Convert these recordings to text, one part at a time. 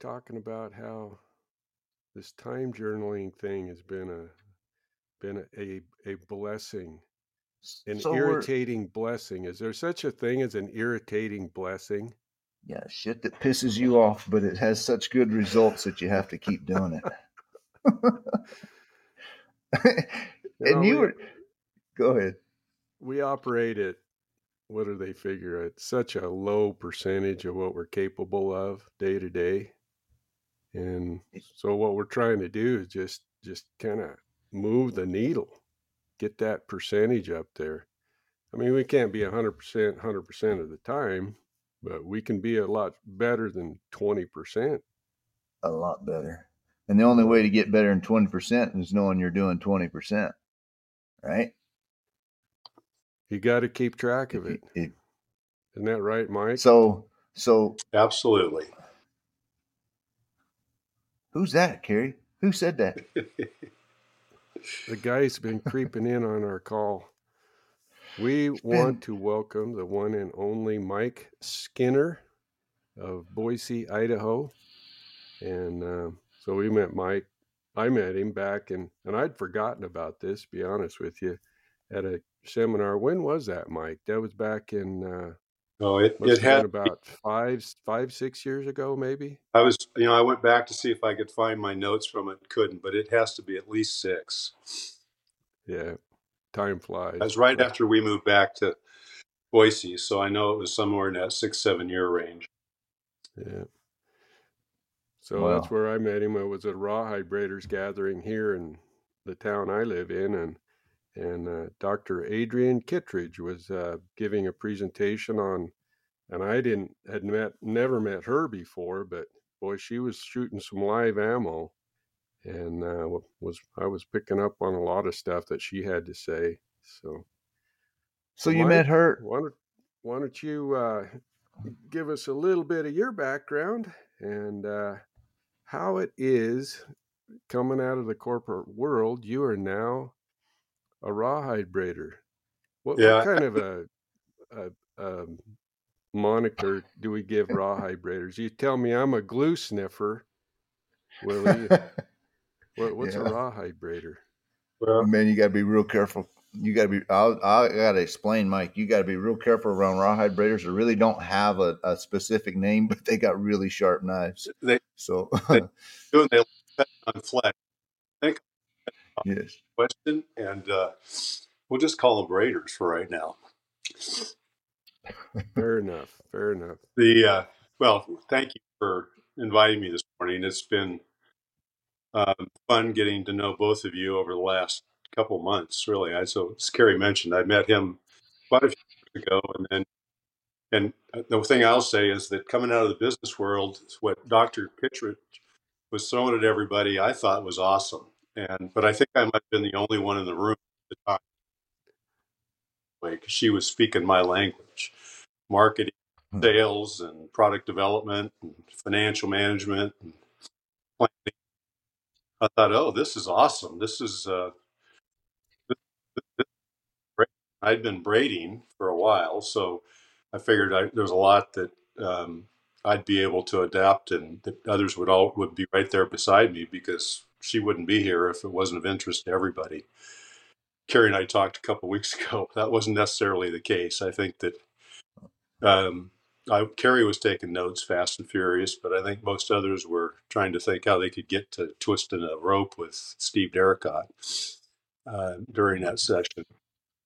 talking about how this time journaling thing has been a been a a, a blessing, an So irritating blessing. Is there such a thing as an irritating blessing? yeah, shit that pisses you off, but it has such good results that you have to keep doing it. And you we were go ahead. we operate at what do they figure at such a low percentage of what we're capable of day to day. And so what we're trying to do is just just kind of move the needle, get that percentage up there. I mean, we can't be 100%, 100% of the time, but we can be a lot better than 20%. A lot better. And the only way to get better than twenty percent is knowing you're doing twenty percent, right? You got to keep track of you, it. if, Isn't that right, Mike? so so Absolutely. Who's that, Cary? Who said that? The guy's been creeping in on our call. We It's want been to welcome the one and only Mike Skinner of Boise, Idaho. And um, so we met Mike. I met him back in, and I'd forgotten about this, be honest with you, at a seminar. When was that, Mike? That was back in, uh, No, it, must it had, about five, five, six years ago, maybe. I was, you know, I went back to see if I could find my notes from it. Couldn't, but it has to be at least six. Yeah, time flies. That was right But after we moved back to Boise. So I know it was somewhere in that six, seven year range. yeah. So that's where I met him. It was a rawhide braiders gathering here in the town I live in, and and uh, Dr. Adrian Kittredge was uh, giving a presentation on, and I didn't had met never met her before, but boy, she was shooting some live ammo, and uh, was I was picking up on a lot of stuff that she had to say. So, So you met her why don't why don't you uh, give us a little bit of your background and uh, how it is coming out of the corporate world? You are now a rawhide braider. What what kind of a, a, a moniker do we give rawhide braiders? You tell me I'm a glue sniffer, Willie. What what's a Yeah. rawhide braider? Well, Man, you gotta be real careful. You gotta be I'll, I gotta explain, Mike. You gotta be real careful around rawhide braiders that really don't have a, a specific name, but they got really sharp knives. they, So they do, and they on flesh. I think yes. question, and uh, we'll just call them Raiders for right now. Fair enough. Fair enough. The uh, well, thank you for inviting me this morning. It's been um, fun getting to know both of you over the last couple months. Really, I so as Cary mentioned, I met him quite a few years ago, and then and uh, the thing I'll say is that coming out of the business world, what Dr. Kittredge was throwing at everybody, I thought was awesome. And but I think I might have been the only one in the room at the time because she was speaking my language, marketing, Hmm. sales, and product development, and financial management. And planning. I thought, oh, this is awesome. This is uh, this, this is great. I'd been braiding for a while, so I figured I, there was a lot that um, I'd be able to adapt, and that others would all would be right there beside me because she wouldn't be here if it wasn't of interest to everybody. Cary and I talked a couple weeks ago. That wasn't necessarily the case. I think that um, I, Cary was taking notes fast and furious, but I think most others were trying to think how they could get to twisting a rope with Steve Derricott uh, during that session,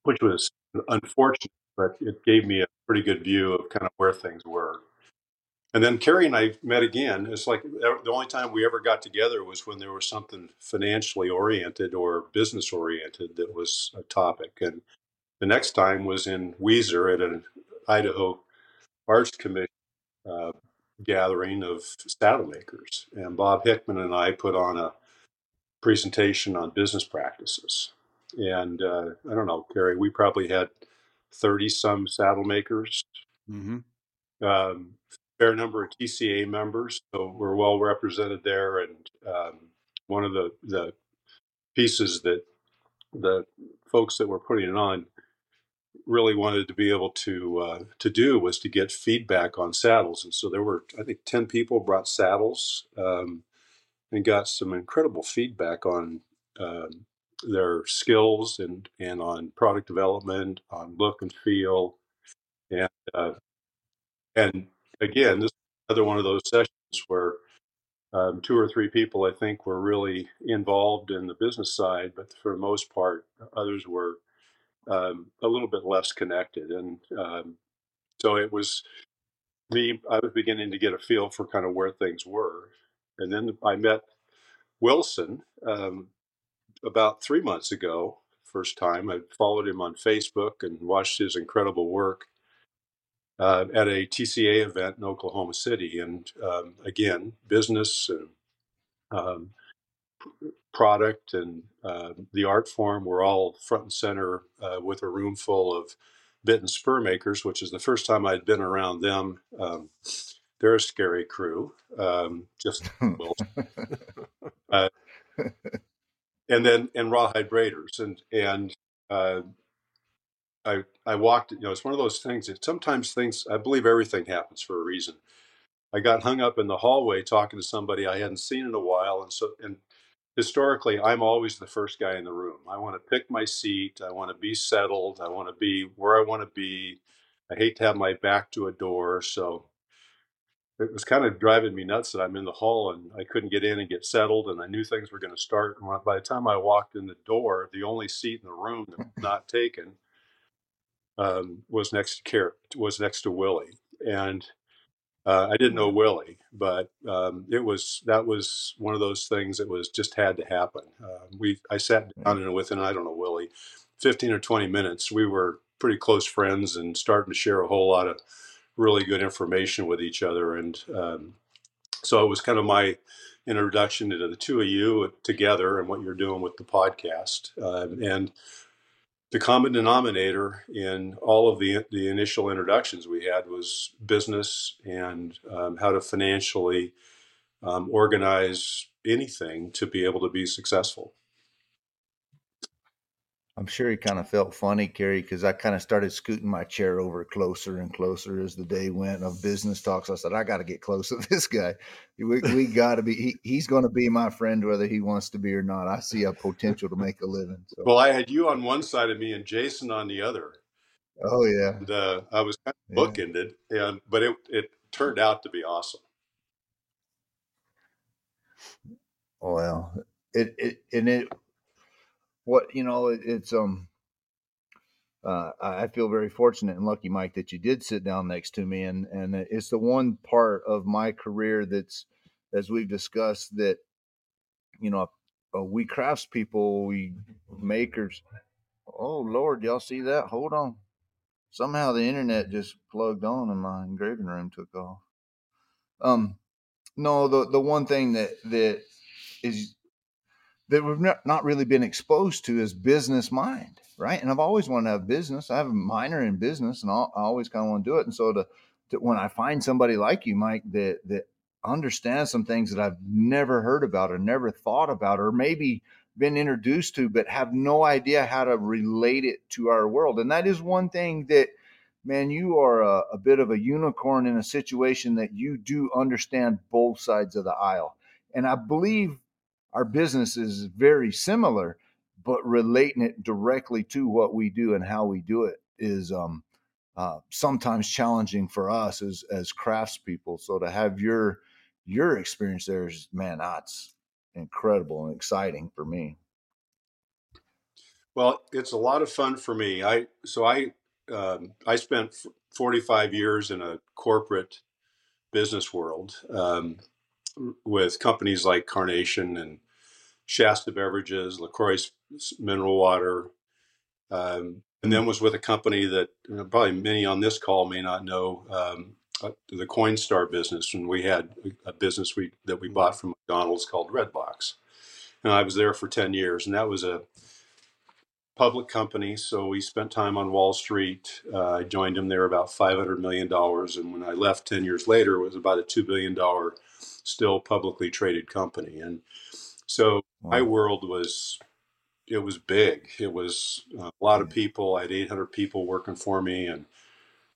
which was unfortunate, but it gave me a pretty good view of kind of where things were. And then Cary and I met again. It's like the only time we ever got together was when there was something financially oriented or business oriented that was a topic. And the next time was in Weiser at an Idaho Arts Commission uh, gathering of saddle makers. And Bob Hickman and I put on a presentation on business practices. And uh, I don't know, Gary, we probably had 30 some saddle makers, Mm-hmm. um, fair number of TCA members. So we're well represented there. And um, one of the, the pieces that the folks that were putting it on really wanted to be able to uh, to do was to get feedback on saddles, and so there were I think ten people brought saddles um, and got some incredible feedback on um, their skills and and on product development, on look and feel, and uh, and again, this is another one of those sessions where um, two or three people I think were really involved in the business side, but for the most part, others were um, a little bit less connected, and um, so it was me. I was beginning to get a feel for kind of where things were, and then I met Wilson um, about three months ago. First time I followed him on Facebook and watched his incredible work uh, at a TCA event in Oklahoma City, and um, again, business and um, product and uh, the art form were all front and center uh, with a room full of bit and spur makers, which is the first time I'd been around them. Um, they're a scary crew, um, just uh, and then and rawhide braiders and and uh, I I walked. You know, it's one of those things that sometimes things. I believe everything happens for a reason. I got hung up in the hallway talking to somebody I hadn't seen in a while, and so and historically, I'm always the first guy in the room. I want to pick my seat. I want to be settled. I want to be where I want to be. I hate to have my back to a door. So it was kind of driving me nuts that I'm in the hall and I couldn't get in and get settled. And I knew things were going to start. And by the time I walked in the door, the only seat in the room that was not taken um, was next to Car- was next to Willie. And uh, I didn't know Willie, but um, it was that was one of those things that was just had to happen. Uh, we I sat down and within I don't know Willie, fifteen or twenty minutes, we were pretty close friends and starting to share a whole lot of really good information with each other. And um, so it was kind of my introduction to the two of you together and what you're doing with the podcast. Uh, and the common denominator in all of the the initial introductions we had was business and um, how to financially um, organize anything to be able to be successful. I'm sure he kind of felt funny, Cary, because I kind of started scooting my chair over closer and closer as the day went of business talks. I said, I got to get close to this guy. We, we got to be, he, he's going to be my friend, whether he wants to be or not. I see a potential to make a living. So. Well, I had you on one side of me and Jason on the other. Oh, yeah. And, uh, I was kind of bookended, yeah. and, but it, it turned out to be awesome. Well, it, it, and it, what you know, it, it's um, uh, I feel very fortunate and lucky, Mike, that you did sit down next to me, and and it's the one part of my career that's, as we've discussed, that you know, uh, we craftspeople, we makers. Oh Lord, y'all see that? Hold on. Somehow the internet just plugged on and my engraving room took off. Um, no, the the one thing that that is that we've not really been exposed to is business mind, right? And I've always wanted to have business. I have a minor in business, and I always kind of want to do it. And so to, to when I find somebody like you, Mike, that that understands some things that I've never heard about or never thought about, or maybe been introduced to, but have no idea how to relate it to our world. And that is one thing that, man, you are a, a bit of a unicorn in a situation that you do understand both sides of the aisle. And I believe our business is very similar, but relating it directly to what we do and how we do it is um, uh, sometimes challenging for us as as craftspeople. So to have your your experience there is man, that's incredible and exciting for me. Well, it's a lot of fun for me. I so I um, I spent 45 years in a corporate business world. Um, with companies like Carnation and Shasta Beverages, LaCroix Mineral Water, um, and then was with a company that you know, probably many on this call may not know, um, uh, the Coinstar business. And we had a business we that we bought from McDonald's called Redbox, and I was there for ten years, and that was a public company. So we spent time on Wall Street. Uh, I joined them there about five hundred million dollars, and when I left ten years later, it was about a two billion dollar still publicly traded company. And so wow. my world was it was big. It was uh, a lot of people. I had 800 people working for me and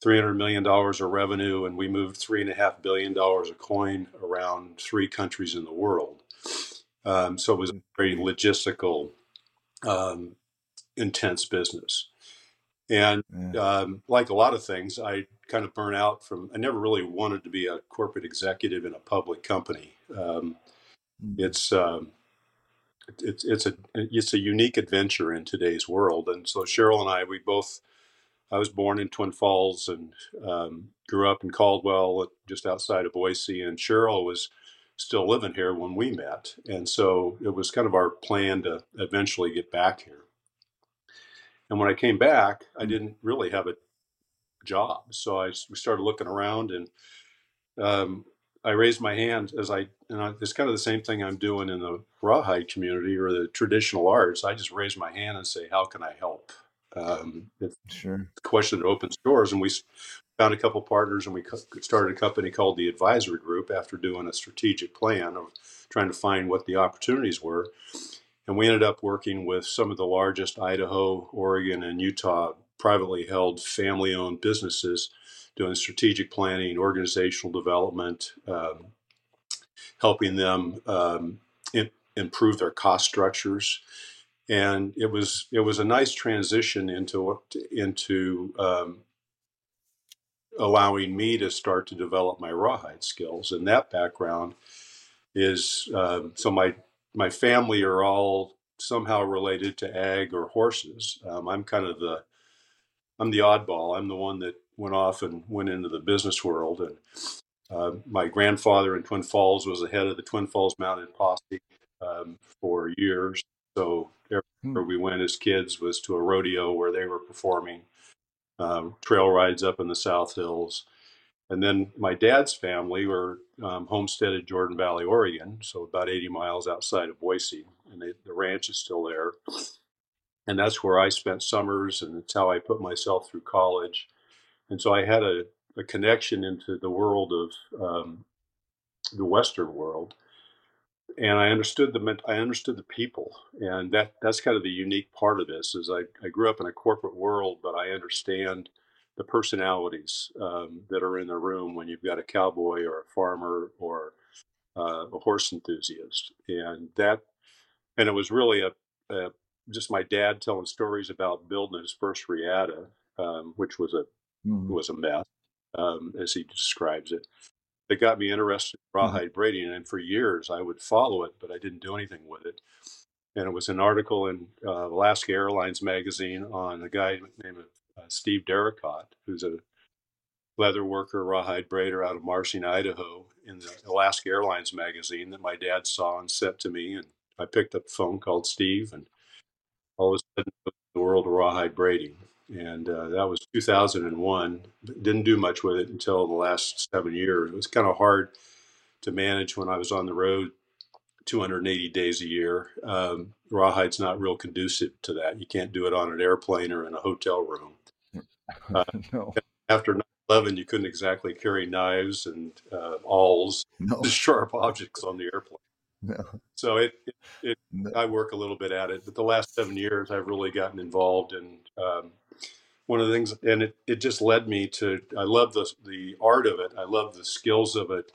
300 million dollars of revenue, and we moved three and a half billion dollars of coin around three countries in the world. Um, so it was a very logistical, um, intense business. And Yeah. um, like a lot of things, I kind of burn out from. I never really wanted to be a corporate executive in a public company. Um, Mm. it's um, it's it's a it's a unique adventure in today's world. And so Cheryl and I, we both. I was born in Twin Falls and um, grew up in Caldwell, just outside of Boise. And Cheryl was still living here when we met, and so it was kind of our plan to eventually get back here. And when I came back, I Mm. didn't really have a job, so I we started looking around and um, I raised my hand as I, and I, it's kind of the same thing I'm doing in the rawhide community or the traditional arts. I just raise my hand and say, "How can I help?" Um, it's Sure. a question that opens doors, and we found a couple partners, and we started a company called the Advisory Group after doing a strategic plan of trying to find what the opportunities were. And we ended up working with some of the largest Idaho, Oregon, and Utah privately held family owned businesses doing strategic planning, organizational development, um, helping them um, im- improve their cost structures. And it was it was a nice transition into into um, allowing me to start to develop my rawhide skills. And that background is um, so my my family are all somehow related to ag or horses. Um, I'm kind of the I'm the oddball. I'm the one that went off and went into the business world. And uh, my grandfather in Twin Falls was the head of the Twin Falls Mounted Posse um, for years. So Hmm. we went as kids was to a rodeo where they were performing um, trail rides up in the South Hills. And then my dad's family were um, homesteaded Jordan Valley, Oregon, so about 80 miles outside of Boise, and they, the ranch is still there. And that's where I spent summers, and it's how I put myself through college. And so I had a, a connection into the world of um, the Western world, and I understood the I understood the people, and that that's kind of the unique part of this. Is I, I grew up in a corporate world, but I understand the personalities um, that are in the room when you've got a cowboy or a farmer or uh, a horse enthusiast, and that and it was really a, a just my dad telling stories about building his first Riata, um, which was a Mhm. was a mess, um, as he describes it. That got me interested in rawhide braiding, and for years I would follow it, but I didn't do anything with it. And it was an article in uh, Alaska Airlines magazine on a guy named uh, Steve Derricott, who's a leather worker, rawhide braider out of Marsing, Idaho, in the Alaska Airlines magazine that my dad saw and sent to me. And I picked up the phone, called Steve, and all of a sudden, the world of rawhide braiding. And uh, that was 2001. Didn't do much with it until the last seven years. It was kind of hard to manage when I was on the road 280 days a year. Um, rawhide's not real conducive to that. You can't do it on an airplane or in a hotel room. Uh, no. After 9 11, you couldn't exactly carry knives and uh, awls, No. sharp objects on the airplane. No. So it, it, it no. I work a little bit at it, but the last seven years I've really gotten involved in um, one of the things, and it, it just led me to. I love the the art of it. I love the skills of it,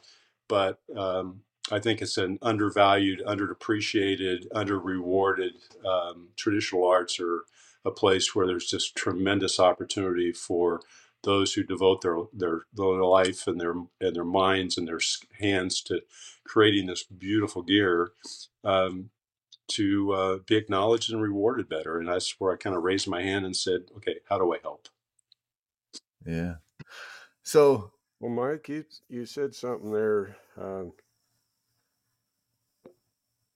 but um, I think it's an undervalued, underappreciated, under-rewarded. Um, traditional arts are a place where there's just tremendous opportunity for those who devote their their, their life and their and their minds and their hands to creating this beautiful gear um, to uh, be acknowledged and rewarded better. And that's where I kind of raised my hand and said, "Okay, how do I help?" Yeah. So Well, Mike, you you said something there. Um,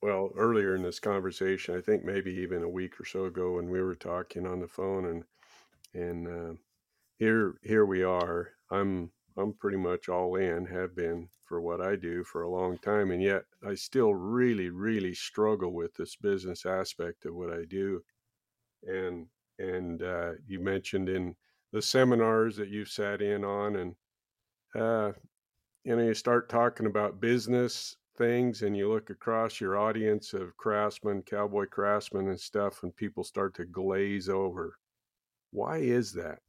well, earlier in this conversation, I think maybe even a week or so ago, when we were talking on the phone, and and uh, here here we are. I'm I'm pretty much all in, have been for what I do for a long time, and yet I still really really struggle with this business aspect of what I do. And and uh, you mentioned in the seminars that you've sat in on, and uh, you know, you start talking about business things and you look across your audience of craftsmen, cowboy craftsmen and stuff, and people start to glaze over. Why is that?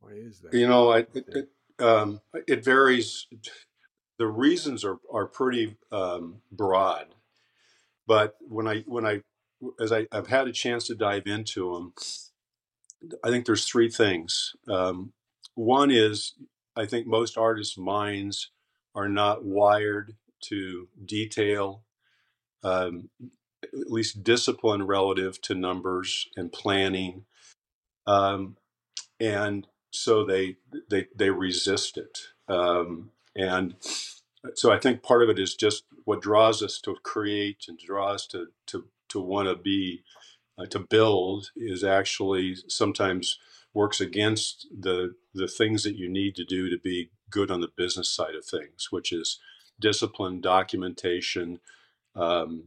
Why is that? You know, I, it, it, um, it varies. The reasons are are pretty um, broad, but when I when I as I, I've had a chance to dive into them, I think there's three things. Um, one is I think most artists' minds are not wired to detail, um, at least discipline relative to numbers and planning, um, and so they they they resist it. Um, and so I think part of it is just what draws us to create and draws to to to want to be uh, to build is actually sometimes works against the the things that you need to do to be good on the business side of things, which is discipline, documentation, um,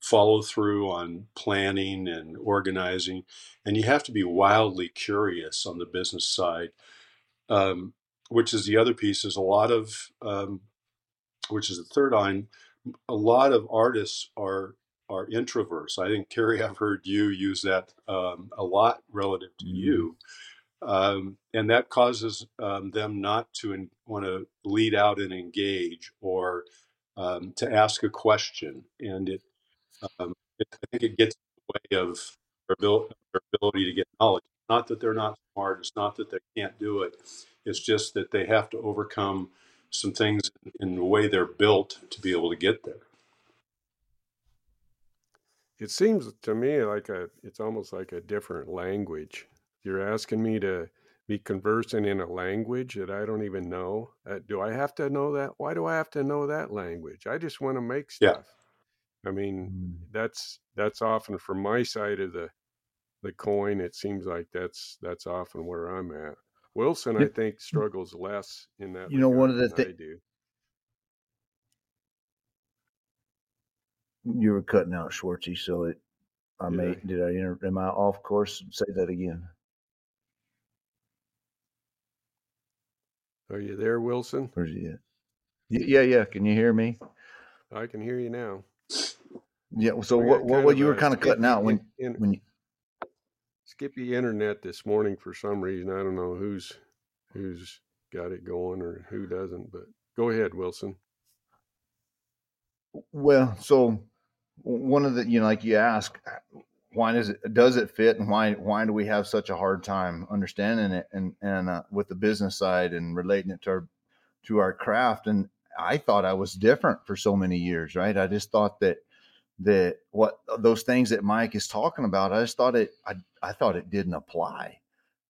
follow through on planning and organizing, and you have to be wildly curious on the business side. Um, which is the other piece is a lot of um, which is the third line a lot of artists are are introverts i think terry i've heard you use that um, a lot relative to Mhm. you um, and that causes um, them not to want to lead out and engage or um, to ask a question and it, um, it i think it gets in the way of their, abil- their ability to get knowledge not that they're not smart it's not that they can't do it it's just that they have to overcome some things in the way they're built to be able to get there It seems to me like a it's almost like a different language. You're asking me to be conversing in a language that I don't even know. Uh, do I have to know that? Why do I have to know that language? I just want to make Yeah. I mean, Mm. that's that's often from my side of the the coin. It seems like that's that's often where I'm at. Wilson, I think, struggles less in that You know, one of the things I do. You were cutting out Schwartzy, so it. I Did may I? did I inter, am I off course? Say that again. Are you there, Wilson? Where's he at? Yeah, yeah. Can you hear me? I can hear you now. Yeah. So what what what you were kind of cutting out when in, in, when you, skippy internet this morning for some reason. I don't know who's who's got it going or who doesn't. But go ahead, Wilson. well, so one of the you know like you ask why does it does it fit and why why do we have such a hard time understanding it and and uh, with the business side and relating it to our to our craft and I thought I was different for so many years right I just thought that that what those things that Mike is talking about I just thought it I I thought it didn't apply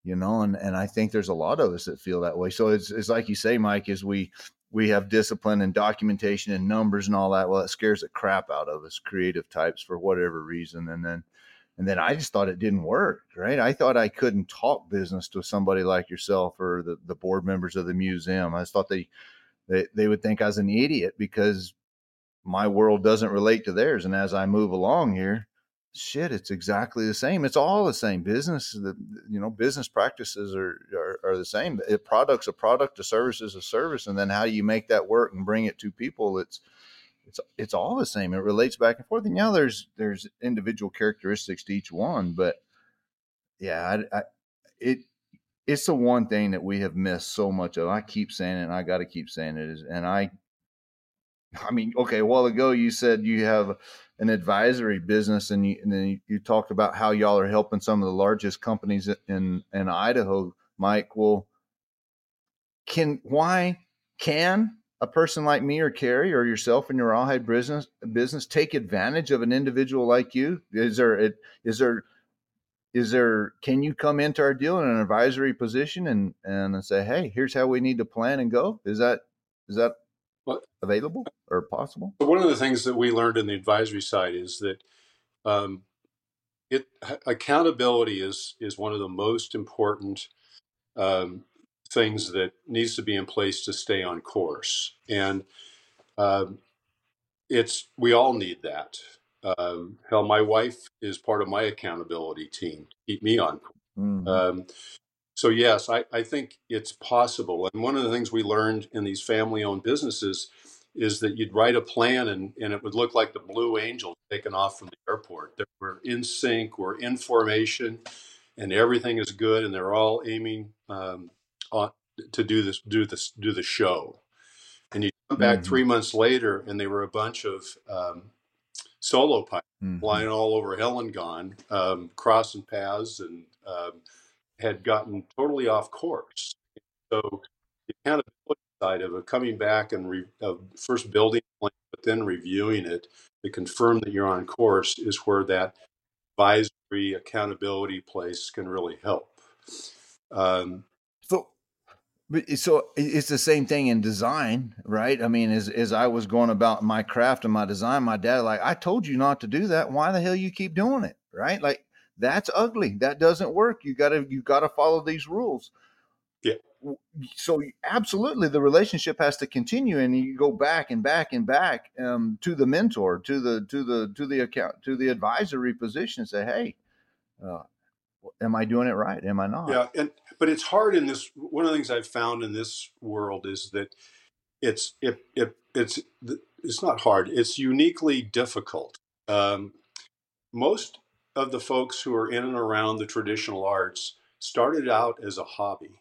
you know and and I think there's a lot of us that feel that way so it's it's like you say Mike is we we have discipline and documentation and numbers and all that. Well, it scares the crap out of us creative types for whatever reason. And then, and then I just thought it didn't work, right? I thought I couldn't talk business to somebody like yourself or the, the board members of the museum. I just thought they, they, they would think I was an idiot because my world doesn't relate to theirs. And as I move along here, shit, it's exactly the same. It's all the same business. The, you know, business practices are, are, are the same. A product's a product, a service is a service. And then how you make that work and bring it to people? It's, it's, it's all the same. It relates back and forth. And yeah, there's, there's individual characteristics to each one, but yeah, I, I, it, it's the one thing that we have missed so much of. I keep saying it and I got to keep saying it is, and I, I mean, okay, a while ago you said you have an advisory business, and, you, and then you, talked about how y'all are helping some of the largest companies in in Idaho. Mike, well, can why can a person like me or Cary or yourself in your rawhide business business take advantage of an individual like you? Is there it is there is there can you come into our deal in an advisory position and and say, hey, here's how we need to plan and go? Is that is that Well- available or possible? One of the things that we learned in the advisory side is that um, it accountability is is one of the most important um, things that needs to be in place to stay on course, and um, it's we all need that. Um, hell, my wife is part of my accountability team to keep me on. course. So yes, I, I think it's possible. And one of the things we learned in these family-owned businesses is that you'd write a plan and, and it would look like the Blue Angels taking off from the airport. That we're in sync, we're in formation, and everything is good, and they're all aiming um, on, to do this, do this, do the show. And you come back Mhm. three months later, and they were a bunch of um, solo pilots Mhm. flying all over hell and gone, um, crossing paths, and um, had gotten totally off course. So the accountability side of it, coming back and re, of first building plan, but then reviewing it to confirm that you're on course, is where that advisory accountability place can really help. Um, So, so it's the same thing in design, right? I mean, as as I was going about my craft and my design, my dad like, I told you not to do that. Why the hell you keep doing it, right? Like that's ugly. That doesn't work. You gotta you gotta follow these rules. Yeah. So absolutely, the relationship has to continue, and you go back and back and back um, to the mentor, to the to the to the account to the advisory position. And say, hey, uh, am I doing it right? Am I not? Yeah, and but it's hard in this. One of the things I've found in this world is that it's it it it's it's not hard. It's uniquely difficult. Um, most of the folks who are in and around the traditional arts started out as a hobby.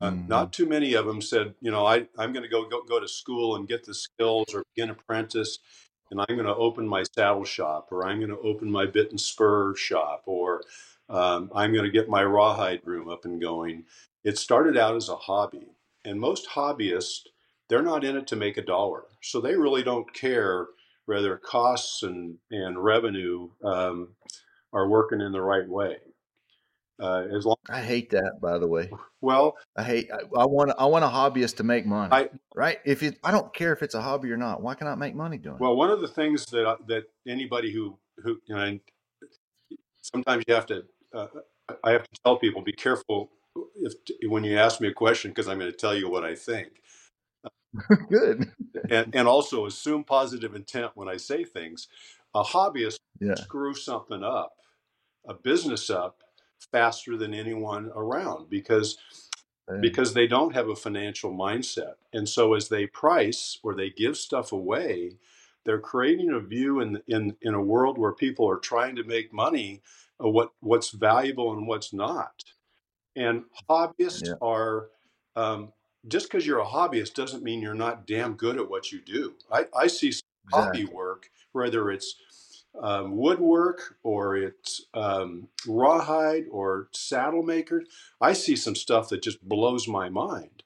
Uh, Mhm. Not too many of them said, you know, I, I'm going to go, go go to school and get the skills or begin apprentice, and I'm going to open my saddle shop, or I'm going to open my bit and spur shop, or um, I'm going to get my rawhide room up and going. It started out as a hobby, and most hobbyists they're not in it to make a dollar, so they really don't care whether costs and and revenue um, are working in the right way. Uh, as long I hate that, by the way. well, I hate. I, I want. I want a hobbyist to make money. I right? If it, I don't care if it's a hobby or not. Why can I make money doing it? Well, one of the things that I- that anybody who who you know, sometimes you have to, uh, I have to tell people be careful if when you ask me a question because I'm going to tell you what I think, it? Good. and and also assume positive intent when I say things. A hobbyist Yeah. screw something up, a business up faster than anyone around because Yeah. because they don't have a financial mindset. And so as they price or they give stuff away, they're creating a view in in in a world where people are trying to make money what what's valuable and what's not. And hobbyists Yeah. are um, just because you're a hobbyist doesn't mean you're not damn good at what you do. I, I see some hobby work, whether it's um, woodwork or it's um, rawhide or saddle makers. I see some stuff that just blows my mind,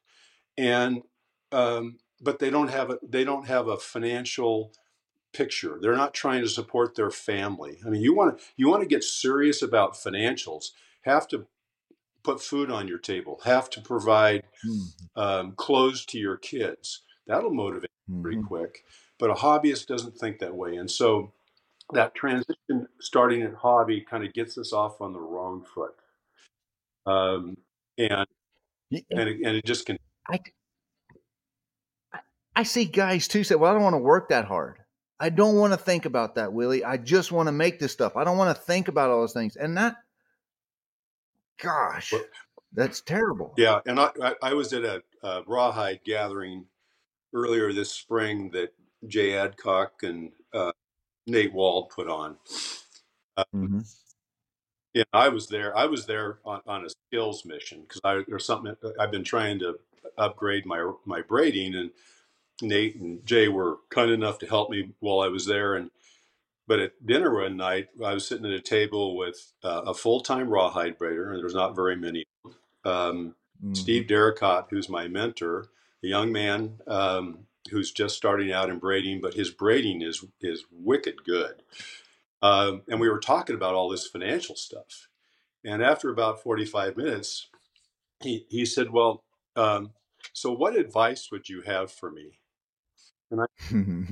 and um, but they don't have a they don't have a financial picture. They're not trying to support their family. I mean, you want to you want to get serious about financials. Have to put food on your table. Have to provide Mhm. um, clothes to your kids. That'll motivate pretty Mhm. quick. But a hobbyist doesn't think that way, and so that transition starting at hobby kind of gets us off on the wrong foot. Um, and Yeah, and it, and it just can I, I see guys too say, "Well, I don't want to work that hard. I don't want to think about that, Willie. I just want to make this stuff. I don't want to think about all those things." And that, gosh, Well- that's terrible. yeah. And I I, I was at a, a rawhide gathering earlier this spring that Jay Adcock and uh, Nate Wald put on. hmm Yeah, I was there. I was there on, on a skills mission because I there's something I've been trying to upgrade my my braiding, and Nate and Jay were kind enough to help me while I was there. And but at dinner one night, I was sitting at a table with uh, a full time rawhide braider, and there's not very many. Um, Mhm. Steve Derricott, who's my mentor, a young man um, who's just starting out in braiding, but his braiding is is wicked good. Um, and we were talking about all this financial stuff. And after about 45 minutes, he, he said, Well, um, so what advice would you have for me? And I,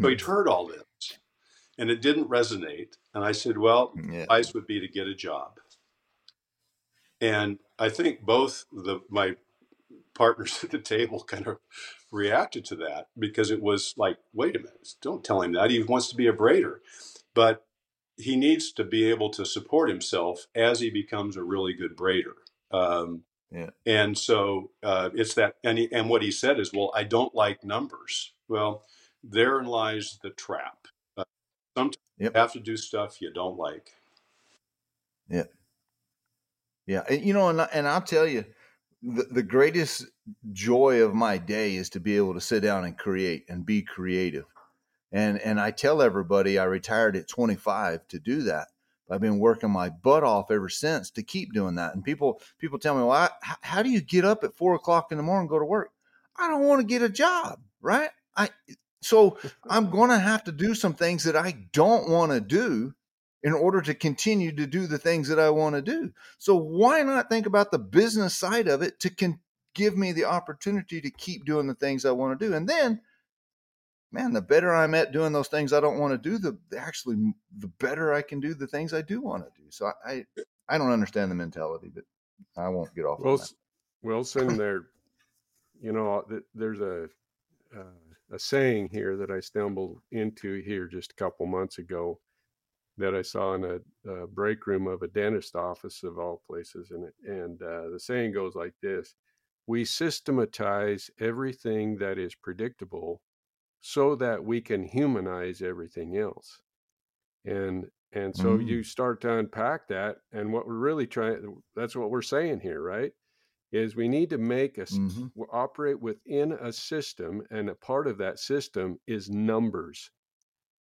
so he'd heard all this and it didn't resonate. And I said, Well, yeah. advice would be to get a job. And I think both the my partners at the table kind of reacted to that because it was like, wait a minute, don't tell him that. He wants to be a braider. But he needs to be able to support himself as he becomes a really good braider. Um, Yeah. And so uh, it's that, and he, and what he said is, well, I don't like numbers. Well, therein lies the trap. Sometimes Yep. you have to do stuff you don't like. Yeah. Yeah. And, you know, and, and I'll tell you, the, the greatest joy of my day is to be able to sit down and create and be creative. And, and I tell everybody I retired at 25 to do that. I've been working my butt off ever since to keep doing that. And people, people tell me, well, I, how do you get up at four o'clock in the morning and go to work? I don't want to get a job, right? I, so I'm going to have to do some things that I don't want to do in order to continue to do the things that I want to do. So why not think about the business side of it to can give me the opportunity to keep doing the things I want to do, and then, man, the better I'm at doing those things I don't want to do, the actually the better I can do the things I do want to do. So I I, I don't understand the mentality, but I won't get off on that. Wilson, Wilson there, you know, there's a uh, a saying here that I stumbled into here just a couple months ago that I saw in a, a break room of a dentist office of all places, and it, and uh, the saying goes like this: We systematize everything that is predictable, so that we can humanize everything else. And and so Mm. you start to unpack that, and what we're really trying—that's what we're saying here, right? Is we need to make us Mhm. operate within a system and a part of that system is numbers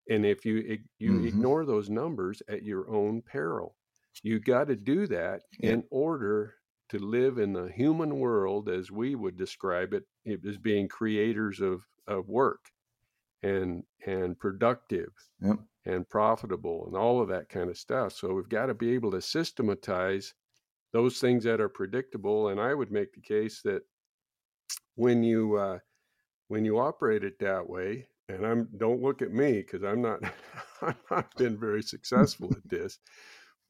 and if you you Mhm. ignore those numbers at your own peril you got to do that Yeah. in order to live in the human world as we would describe it it as being creators of of work and and productive Yep. and profitable and all of that kind of stuff so we've got to be able to systematize those things that are predictable and i would make the case that when you uh, when you operate it that way and i'm don't look at me because i'm not i've not been very successful at this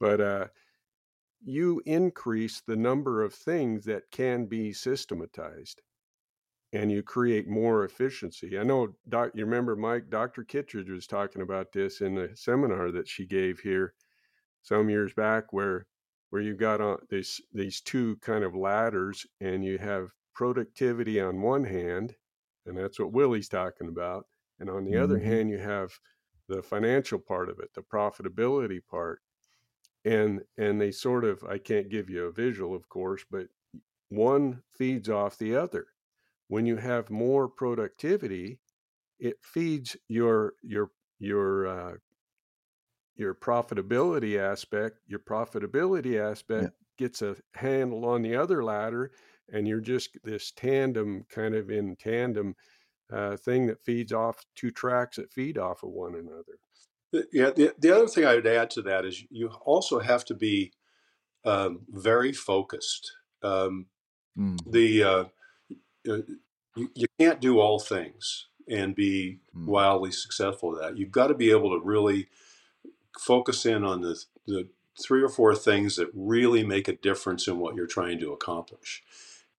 but uh, you increase the number of things that can be systematized and you create more efficiency. I know doc you remember mike dr kittredge was talking about this in a seminar that she gave here some years back where where you've got on these these two kind of ladders and you have productivity on one hand and that's what willie's talking about and on the other Mhm. hand you have the financial part of it the profitability part and and they sort of i can't give you a visual of course but one feeds off the other when you have more productivity it feeds your your your uh, your profitability aspect your profitability aspect gets a handle on the other ladder and you're just this tandem kind of in tandem uh, thing that feeds off two tracks that feed off of one another Yeah, the, the other thing I would add to that is you also have to be um, very focused. Um, Mm. the uh, uh, you, you can't do all things and be Mm. wildly successful at that. You've got to be able to really focus in on the, the three or four things that really make a difference in what you're trying to accomplish.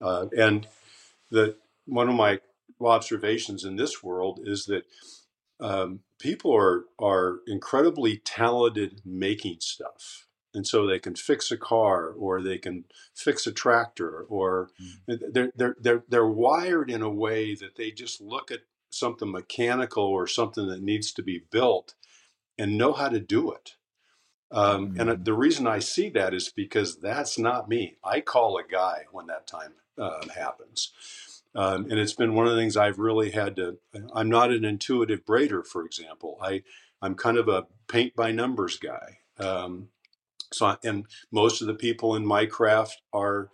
Uh, and the one of my observations in this world is that um, people are are incredibly talented making stuff, and so they can fix a car or they can fix a tractor, or they're they're they're they're wired in a way that they just look at something mechanical or something that needs to be built and know how to do it. Um, and uh, Mhm. the reason I see that is because that's not me. I call a guy when that time uh, happens. Um, and it's been one of the things I've really had to. I'm not an intuitive braider, for example. I I'm kind of a paint by numbers guy. Um, so I, and most of the people in my craft are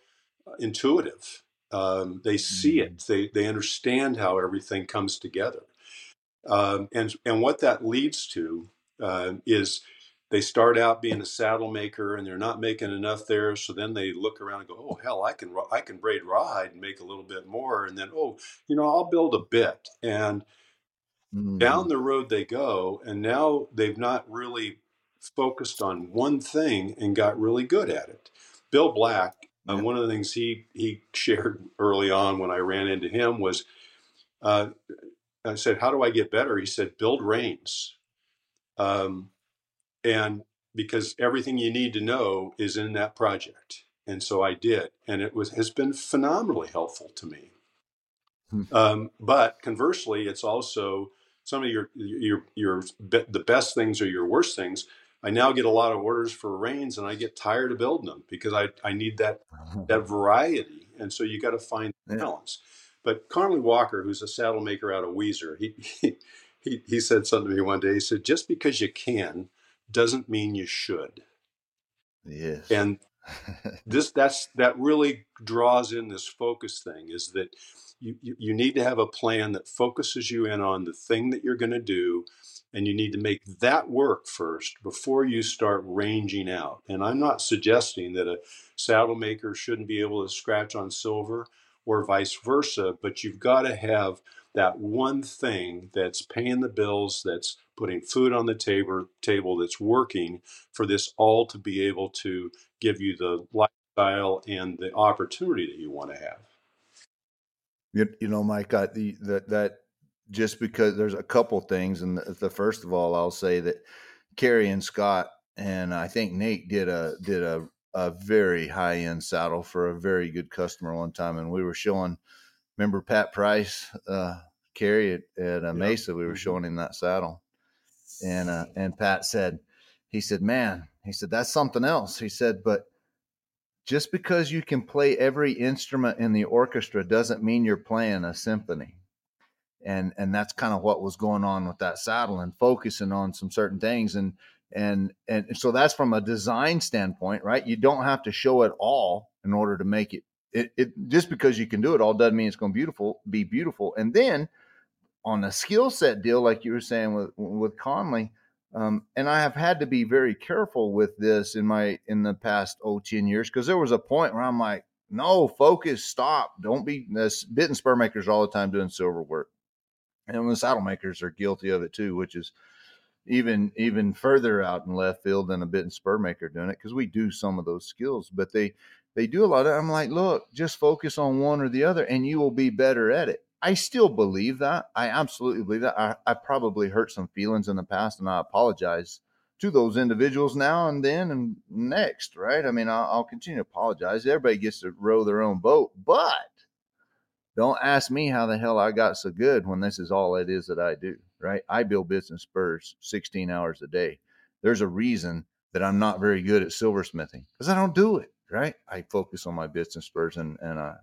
intuitive. Um, they see it. They they understand how everything comes together. Um, and and what that leads to uh, is they start out being a saddle maker and they're not making enough there. So then they look around and go, "Oh hell, I can I can braid rawhide and make a little bit more." And then, oh, you know, I'll build a bit. And down Mhm. the road they go, and now they've not really focused on one thing and got really good at it. Bill Black, uh, one of the things he he shared early on when I ran into him was. Uh, I said, "How do I get better?" He said, "Build reins." Um, and because everything you need to know is in that project And so I did, and it was has been phenomenally helpful to me. Hmm. Um, but conversely, it's also some of your your your be- the best things or your worst things. I now get a lot of orders for reins, and I get tired of building them because I, I need that that variety, and so you got to find Yeah. balance. But Conley Walker, who's a saddle maker out of Weiser, he, he he he said something to me one day. He said, "Just because you can doesn't mean you should." yes. And this that's that really draws in this focus thing is that you, you, you need to have a plan that focuses you in on the thing that you're going to do and you need to make that work first before you start ranging out and i'm not suggesting that a saddle maker shouldn't be able to scratch on silver or vice versa but you've got to have that one thing that's paying the bills that's putting food on the table table that's working for this all to be able to give you the lifestyle and the opportunity that you want to have. You, you know, Mike, I, the, that just because there's a couple things, and the, the first of all, I'll say that Cary and Scott and I think Nate did a did a a very high end saddle for a very good customer one time, and we were showing. Remember Pat Price, uh, Cary at, at uh. Mesa? We were Mhm. showing him that saddle, and uh, and Pat said, he said, "Man," he said, "that's something else." He said, "But just because you can play every instrument in the orchestra doesn't mean you're playing a symphony." And and that's kind of what was going on with that saddle and focusing on some certain things and and and so that's from a design standpoint, right? You don't have to show it all in order to make it. It, it just because you can do it all doesn't mean it's going to beautiful be beautiful. And then on a skill set deal, like you were saying with with Conley, um, and I have had to be very careful with this in my in the past oh 10 years because there was a point where I'm like, no, focus, stop, don't be this bit and spur makers all the time doing silver work, and the saddle makers are guilty of it too, which is even even further out in left field than a bit and spur maker doing it because we do some of those skills, but they they do a lot of. I'm like, look, just focus on one or the other, and you will be better at it. I still believe that. I absolutely believe that. I, I probably hurt some feelings in the past, and I apologize to those individuals now and then and next. Right? I mean, I'll, I'll continue to apologize. Everybody gets to row their own boat, but don't ask me how the hell I got so good when this is all it is that I do. Right? I build business spurs 16 hours a day. There's a reason that I'm not very good at silversmithing because I don't do it. Right? I focus on my and spurs, and and I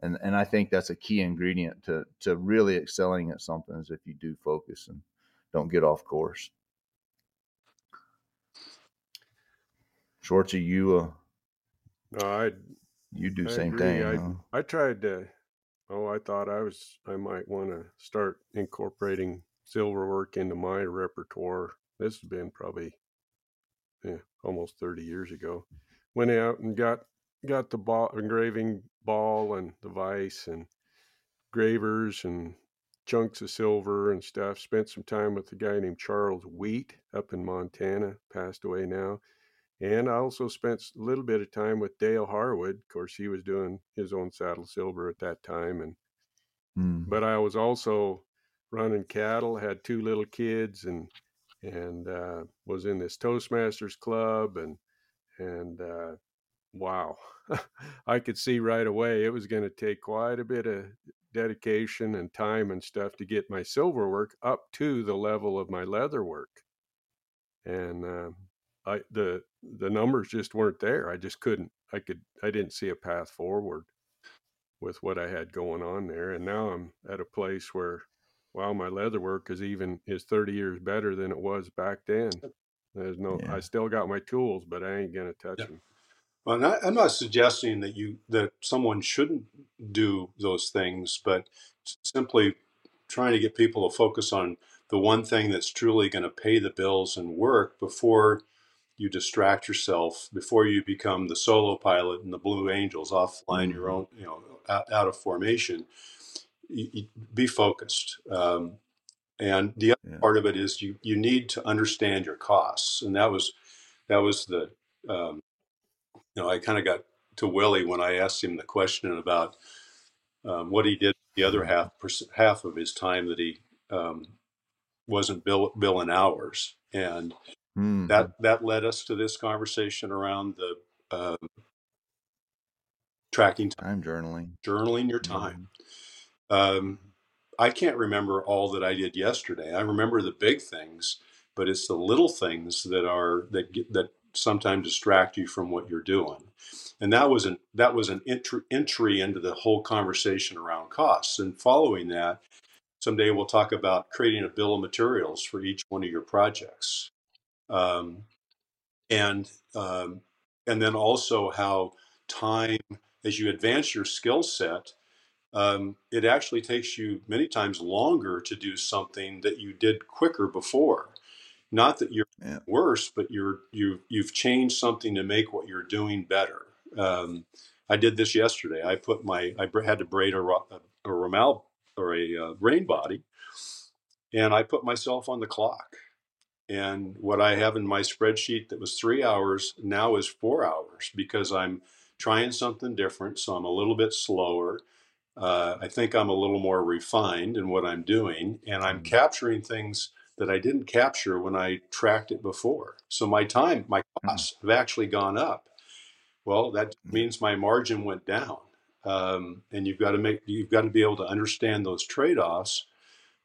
and and I think that's a key ingredient to to really excelling at something is if you do focus and don't get off course. Schwartzy, you uh No, I you do I same agree. thing. I huh? I tried to. Oh, I thought I was. I might want to start incorporating silver work into my repertoire. This has been probably yeah, almost thirty years ago. Went out and got got the ball engraving ball and the vise and gravers and chunks of silver and stuff. Spent some time with a guy named Charles Wheat up in Montana, passed away now. And I also spent a little bit of time with Dale Harwood. Of course, he was doing his own saddle silver at that time. And Mm. but I was also running cattle, had two little kids, and and uh, was in this Toastmasters club, and and uh, wow, I could see right away it was going to take quite a bit of dedication and time and stuff to get my silver work up to the level of my leather work, and uh, I the the numbers just weren't there. I just couldn't. I could. I didn't see a path forward with what I had going on there. And now I'm at a place where, wow, my leather work is even is 30 years better than it was back then. There's no, Yeah. I still got my tools, but I ain't gonna touch Yeah. them. Well, and I, I'm not suggesting that you that someone shouldn't do those things, but simply trying to get people to focus on the one thing that's truly going to pay the bills and work before you distract yourself, before you become the solo pilot and the Blue Angels off flying your Mhm. own, you know, out, out of formation. You, you, be focused. Um, and the other Yeah. part of it is you you need to understand your costs, and that was that was the um, you know I kind of got to Willie when I asked him the question about um, what he did the other half half of his time that he um, wasn't bill, billing hours, and Mhm. that that led us to this conversation around the uh, tracking time, Time journaling. journaling your time. Um, I can't remember all that I did yesterday. I remember the big things, but it's the little things that are that get, that sometimes distract you from what you're doing. And that was an that was an entry, entry into the whole conversation around costs. And following that, someday we'll talk about creating a bill of materials for each one of your projects, um, and um, and then also how time as you advance your skill set um, it actually takes you many times longer to do something that you did quicker before. Not that you're Yeah. worse, but you're you you've changed something to make what you're doing better. Um, I did this yesterday. I put my I had to braid a, a, a ramal or a uh, rein body, and I put myself on the clock. And what I have in my spreadsheet that was three hours now is four hours because I'm trying something different. So I'm a little bit slower. Uh, I think I'm a little more refined in what I'm doing, and I'm Mm. capturing things that I didn't capture when I tracked it before. So my time, my Mm. costs have actually gone up. Well, that Mm. means my margin went down, um, and you've got to make you've got to be able to understand those trade-offs.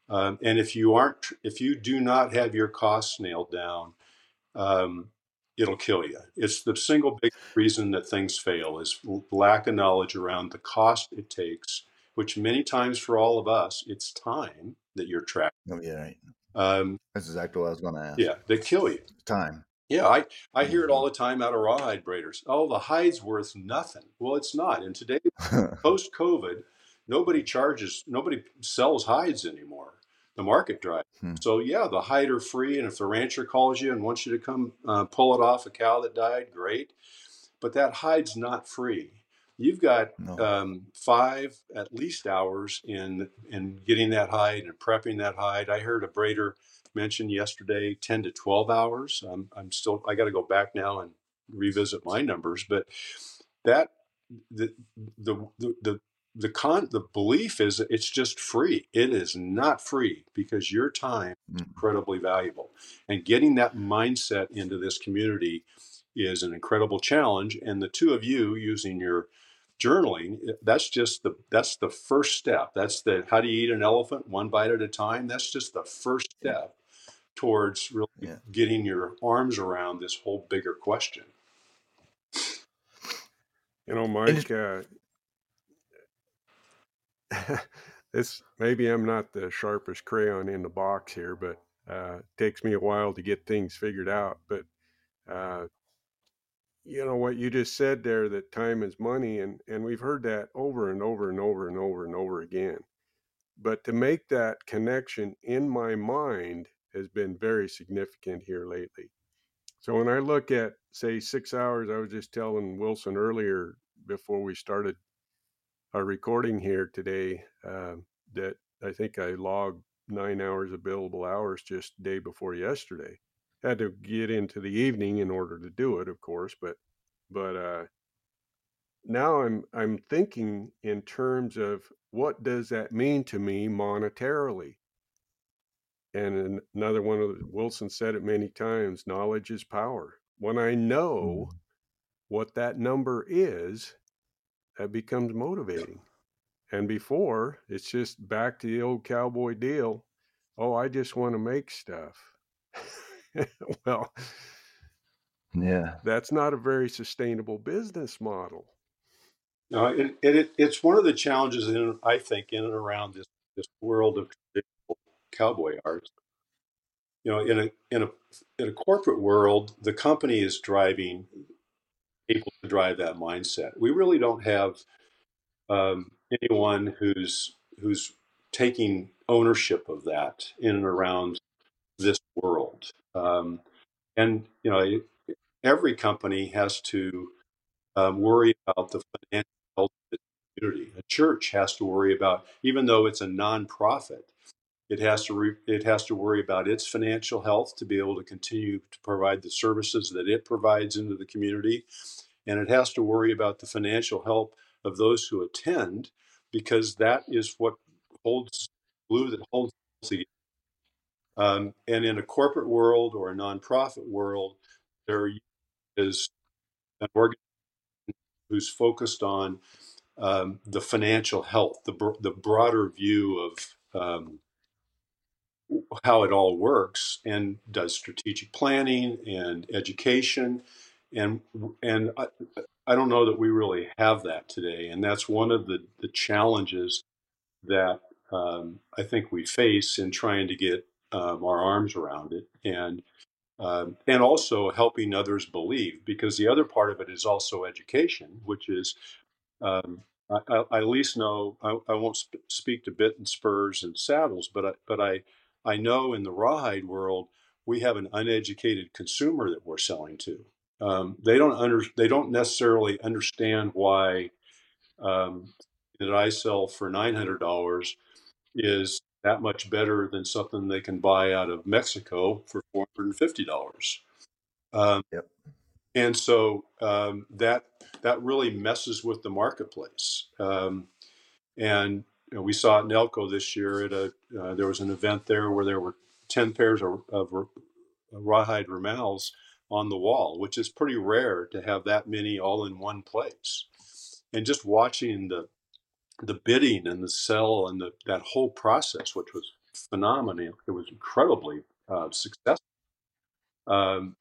Um, and if you aren't, if you do not have your costs nailed down, um, it'll kill you. It's the single big reason that things fail is lack of knowledge around the cost it takes, which many times for all of us, it's time that you're tracking. Oh, yeah, right. Um, That's exactly what I was going to ask. yeah, they kill you. Time. Yeah, I, I hear it Mhm. all the time out of rawhide braiders. Oh, the hide's worth nothing. Well, it's not. And today, post COVID, nobody charges, nobody sells hides anymore. The market drive. Hmm. So yeah, the hide are free, and if the rancher calls you and wants you to come uh, pull it off a cow that died, great. But that hide's not free. You've got no. um, five at least hours in in getting that hide and prepping that hide. I heard a braider mention yesterday ten to twelve hours. I'm, I'm still I got to go back now and revisit my numbers, but that the the the the the con the belief is that it's just free. It is not free because your time is Mm. incredibly valuable, and getting that mindset into this community is an incredible challenge. And the two of you using your journaling that's just the that's the first step that's the how do you eat an elephant one bite at a time that's just the first step towards really Yeah. getting your arms around this whole bigger question You know, Mike, uh, this maybe I'm not the sharpest crayon in the box here, but uh, it takes me a while to get things figured out. But uh, you know what you just said there that time is money, and and we've heard that over and over and over and over and over again. But to make that connection in my mind has been very significant here lately. So when I look at say six hours, I was just telling Wilson earlier before we started our recording here today um, that I think I logged nine hours of billable hours just day before yesterday. Had to get into the evening in order to do it, of course, but but uh, now I'm I'm thinking in terms of what does that mean to me monetarily. And another one of the, Wilson said it many times: knowledge is power. When I know Mm. what that number is, that becomes motivating. And before, it's just back to the old cowboy deal. Oh, I just want to make stuff. well, yeah. that's not a very sustainable business model. no it, it, it, it's one of the challenges in i think in and around this this world of traditional cowboy art you know in a in a in a corporate world the company is driving people to drive that mindset we really don't have um, anyone who's who's taking ownership of that in and around this world. Um, and you know, every company has to um, worry about the financial health of the community. A church has to worry about, even though it's a nonprofit, it has to re- it has to worry about its financial health to be able to continue to provide the services that it provides into the community, and it has to worry about the financial help of those who attend, because that is what holds glue that holds the. Um, and in a corporate world or a nonprofit world, there is an organization who's focused on um, the financial health, the br- the broader view of um, how it all works, and does strategic planning and education, and and I, I don't know that we really have that today, and that's one of the the challenges that um, I think we face in trying to get um, our arms around it, and um, and also helping others believe, because the other part of it is also education, which is um, I, I, I at least know I, I won't sp- speak to bit and spurs and saddles, but I, but I I know in the rawhide world we have an uneducated consumer that we're selling to. Um, they don't under they don't necessarily understand why um, that I sell for nine hundred dollars is that much better than something they can buy out of Mexico for four hundred and fifty dollars. Um, Yep. and so um, that that really messes with the marketplace. Um, and you know, we saw it in Elko this year. At a uh, there was an event there where there were ten pairs of, of rawhide ramals on the wall, which is pretty rare to have that many all in one place. And just watching the the bidding and the sell and the, that whole process, which was phenomenal, it was incredibly uh, successful. Um,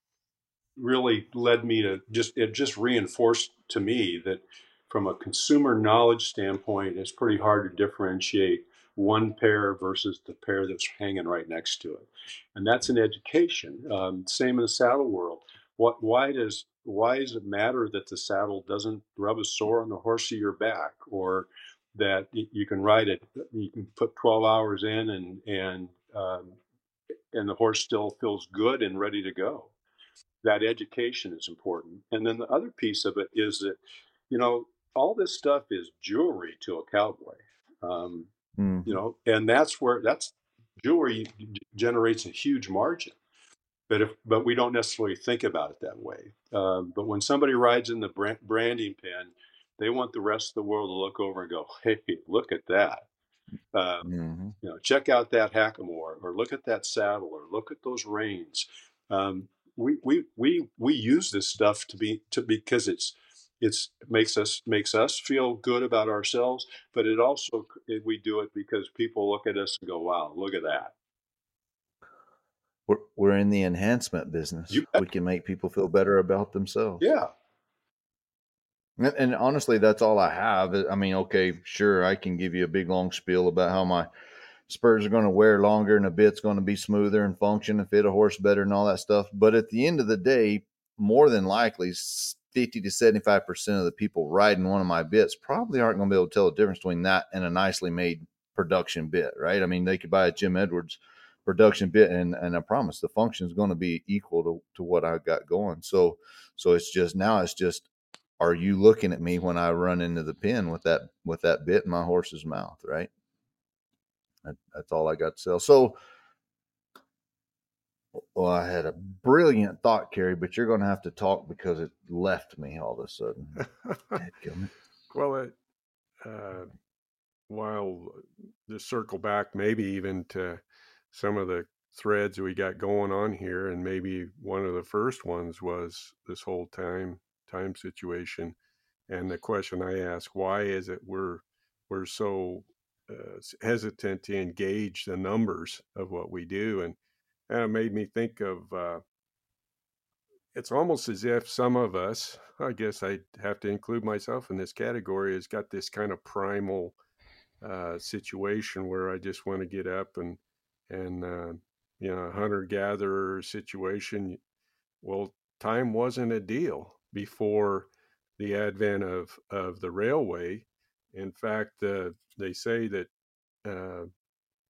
really led me to just it just reinforced to me that from a consumer knowledge standpoint, it's pretty hard to differentiate one pair versus the pair that's hanging right next to it, and that's an education. Um, same in the saddle world. What why does why does it matter that the saddle doesn't rub a sore on the horse of your back, or that you can ride it, you can put 12 hours in, and and um, and the horse still feels good and ready to go that education is important. And then the other piece of it is that, you know, all this stuff is jewelry to a cowboy. Um, hmm you know, and that's where that's jewelry generates a huge margin. But if but we don't necessarily think about it that way. Um, but when somebody rides in the brand, branding pen, they want the rest of the world to look over and go, "Hey, look at that." Um, hmm you know, check out that hackamore, or look at that saddle, or look at those reins. Um, we we we we use this stuff to be to because it's it's makes us makes us feel good about ourselves, but it also it, we do it because people look at us and go, "Wow, look at that." We're, we're in the enhancement business. We can make people feel better about themselves. Yeah, And, and honestly, that's all I have. I mean, okay, sure, I can give you a big long spiel about how my spurs are going to wear longer and the bit's going to be smoother and function and fit a horse better and all that stuff. But at the end of the day, more than likely, 50 to 75% of the people riding one of my bits probably aren't going to be able to tell the difference between that and a nicely made production bit, right? I mean, they could buy a Jim Edwards production bit and, and I promise the function is going to be equal to, to what I got going. So, so it's just now it's just, are you looking at me when I run into the pen with that, with that bit in my horse's mouth, right? That, that's all I got to sell. So, well, I had a brilliant thought, Cary, but you're going to have to talk because it left me all of a sudden. Well, it, uh, while to circle back, maybe even to some of the threads we got going on here, and maybe one of the first ones was this whole time time situation, and the question I ask: Why is it we're we're so uh, hesitant to engage the numbers of what we do, and and it made me think of. Uh, it's almost as if some of us, I guess I have to include myself in this category, has got this kind of primal uh, situation where I just want to get up and and uh, you know hunter gatherer situation. Well, time wasn't a deal before the advent of of the railway. In fact, uh, they say that uh,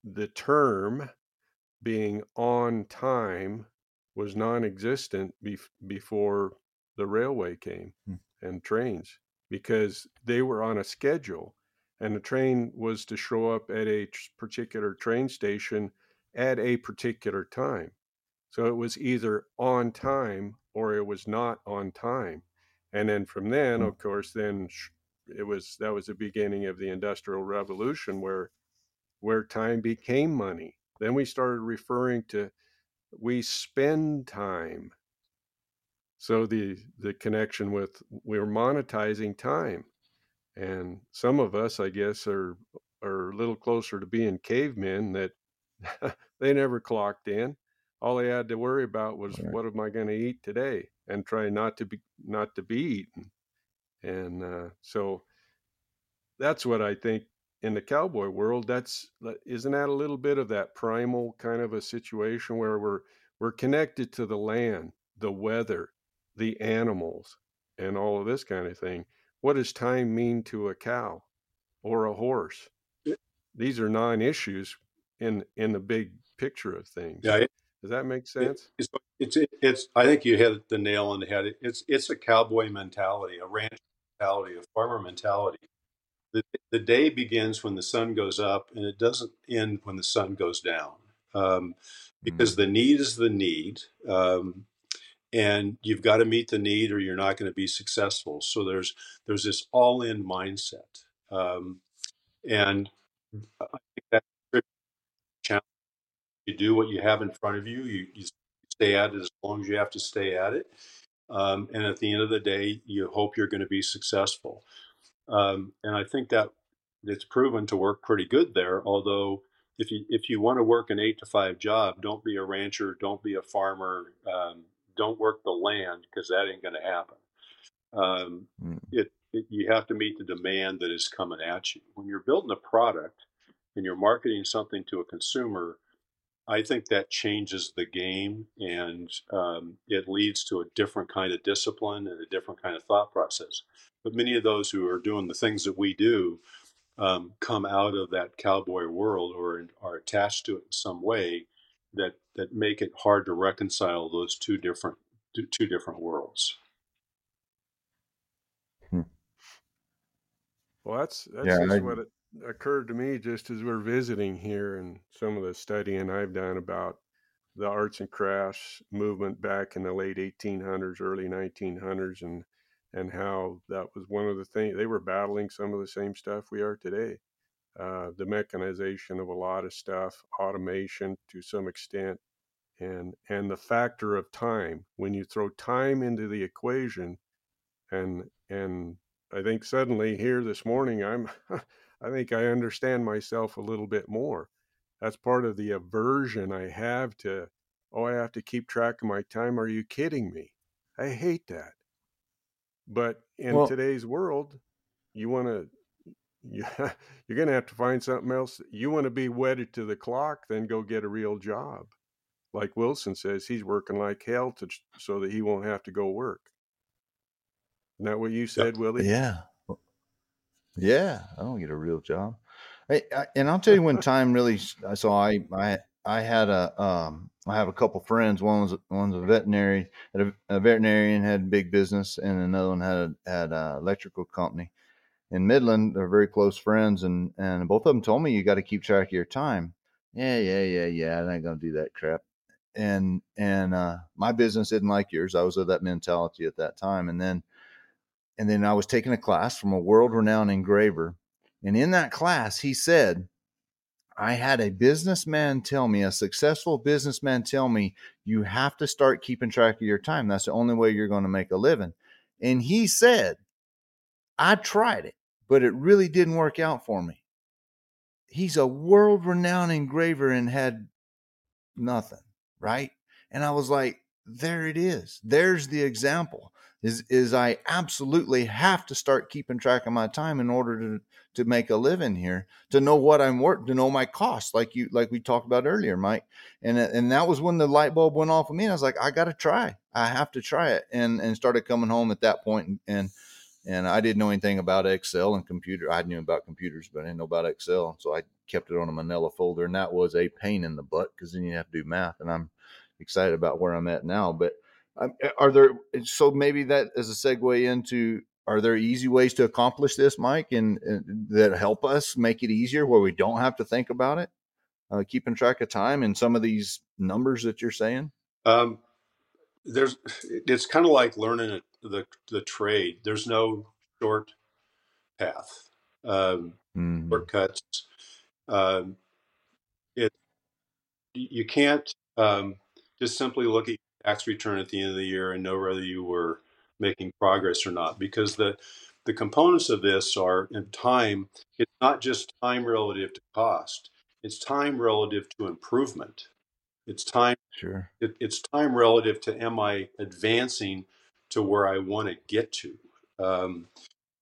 the term being on time was non-existent bef- before the railway came Hmm. and trains because they were on a schedule and the train was to show up at a particular train station at a particular time so it was either on time or it was not on time and then from then Hmm. of course then it was that was the beginning of the industrial revolution where where time became money then we started referring to we spend time. So the the connection with we're monetizing time. And some of us i guess are are a little closer to being cavemen that they never clocked in. All they had to worry about was Right. what am i going to eat today? and try not to be not to be eaten. And uh, so that's what i think in the cowboy world that's isn't that a little bit of that primal kind of a situation where we're we're connected to the land the weather the animals and all of this kind of thing? What does time mean to a cow or a horse? These are non-issues in in the big picture of things. Yeah, it, does that make it, sense? it's, it's it's I think you hit the nail on the head. It's it's a cowboy mentality, a ranch mentality, a farmer mentality. The the day begins when the sun goes up, and it doesn't end when the sun goes down. Um, because Mm. the need is the need, um, and you've got to meet the need, or you're not going to be successful. So there's there's this all in mindset, um, and I think that's a challenge. You do what you have in front of you. You, you stay at it as long as you have to stay at it. Um, and at the end of the day, you hope you're going to be successful. Um, and I think that it's proven to work pretty good there. Although, if you if you want to work an eight to five job, don't be a rancher, don't be a farmer, um, don't work the land because that ain't going to happen. Um, Mm. it, it you have to meet the demand that is coming at you when you're building a product and you're marketing something to a consumer. I think that changes the game and um, it leads to a different kind of discipline and a different kind of thought process. But many of those who are doing the things that we do um, come out of that cowboy world or are attached to it in some way that that make it hard to reconcile those two different two two different worlds. Well, that's that's Yeah, just I, what it occurred to me just as we're visiting here and some of the studying I've done about the arts and crafts movement back in the late 1800s, early 1900s, and and how that was one of the things they were battling some of the same stuff we are today. Uh, the mechanization of a lot of stuff, automation to some extent, and and the factor of time. When you throw time into the equation, and and I think suddenly here this morning I'm I think I understand myself a little bit more. That's part of the aversion I have to oh I have to keep track of my time. Are you kidding me? I hate that. But in well, today's world, you want to you, you're going to have to find something else. You want to be wedded to the clock, then go get a real job. Like Wilson says, he's working like hell to so that he won't have to go work. Isn't that what you Yep. said, Willie? yeah, yeah. I don't get a real job. Hey, I, and I'll tell you when time really. So I, I, I had a, um, I have a couple friends. One was one's a veterinary, a, a veterinarian had a big business, and another one had a, had a electrical company. In Midland, they're very close friends, and and both of them told me you got to keep track of your time. Yeah, yeah, yeah, yeah. I ain't gonna do that crap. And and uh, my business didn't like yours. I was of that mentality at that time, and then and then I was taking a class from a world renowned engraver. And in that class, he said, I had a businessman tell me, a successful businessman tell me, you have to start keeping track of your time. That's the only way you're going to make a living. And he said, I tried it, but it really didn't work out for me. He's a world renowned engraver and had nothing, right? And I was like, there it is. There's the example. Is is I absolutely have to start keeping track of my time in order to to make a living here, to know what I'm worth, to know my costs, like you like we talked about earlier, Mike. And uh, and that was when the light bulb went off of me. And I was like, I got to try. I have to try it. And and started coming home at that point and, and and I didn't know anything about Excel and computer. I knew about computers, but I didn't know about Excel. So I kept it on a Manila folder, and that was a pain in the butt because then you have to do math. And I'm excited about where I'm at now. But are there? So maybe that as a segue into. Are there easy ways to accomplish this, Mike, and, and that help us make it easier where we don't have to think about it, uh, keeping track of time and some of these numbers that you're saying? Um, there's it's kind of like learning the the trade. There's no short path, um, Mhm. shortcuts. Um, it you can't um, just simply look at tax return at the end of the year and know whether you were making progress or not. Because the the components of this are in time. It's not just time relative to cost. It's time relative to improvement. It's time. Sure. It, it's time relative to am I advancing to where I want to get to. Um,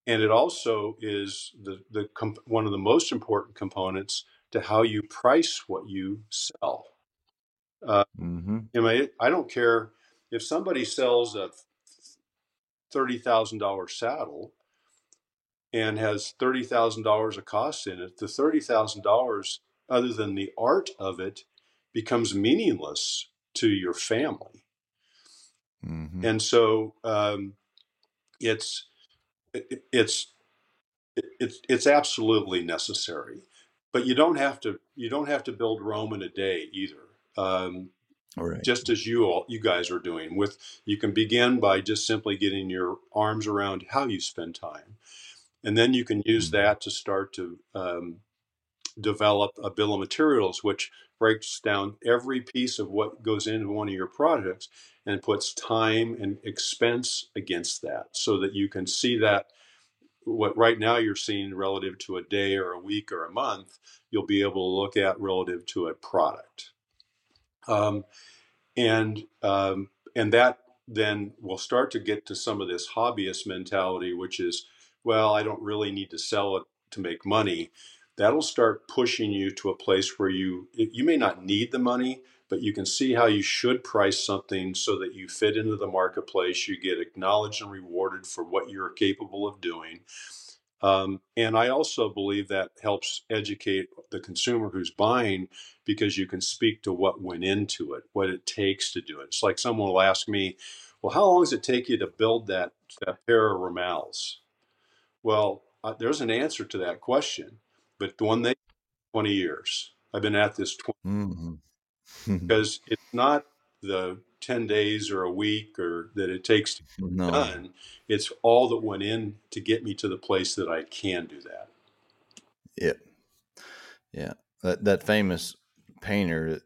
and it also is the the comp- one of the most important components to how you price what you sell. Uh, Mm-hmm. I, I don't care if somebody sells a thirty thousand dollar saddle and has thirty thousand dollars of costs in it. The thirty thousand dollars, other than the art of it, becomes meaningless to your family. Mm-hmm. And so um, it's it, it's it, it's it's absolutely necessary. But you don't have to you don't have to build Rome in a day either. Um, All right. just as you all you guys are doing with you can begin by just simply getting your arms around how you spend time and then you can use Mhm. that to start to um, develop a bill of materials which breaks down every piece of what goes into one of your projects and puts time and expense against that so that you can see that what right now you're seeing relative to a day or a week or a month you'll be able to look at relative to a product um, and um, and that then will start to get to some of this hobbyist mentality, which is, well, I don't really need to sell it to make money. That'll start pushing you to a place where you you may not need the money, but you can see how you should price something so that you fit into the marketplace. You get acknowledged and rewarded for what you're capable of doing. Um, and I also believe that helps educate the consumer who's buying because you can speak to what went into it, what it takes to do it. It's like someone will ask me, "Well, how long does it take you to build that, that pair of Ramals?" Well, uh, there's an answer to that question, but the one they 20 years. I've been at this 20 Mm-hmm. because it's not the 10 days or a week or that it takes to be no. done. It's all that went in to get me to the place that I can do that. Yep. Yeah. That that famous painter that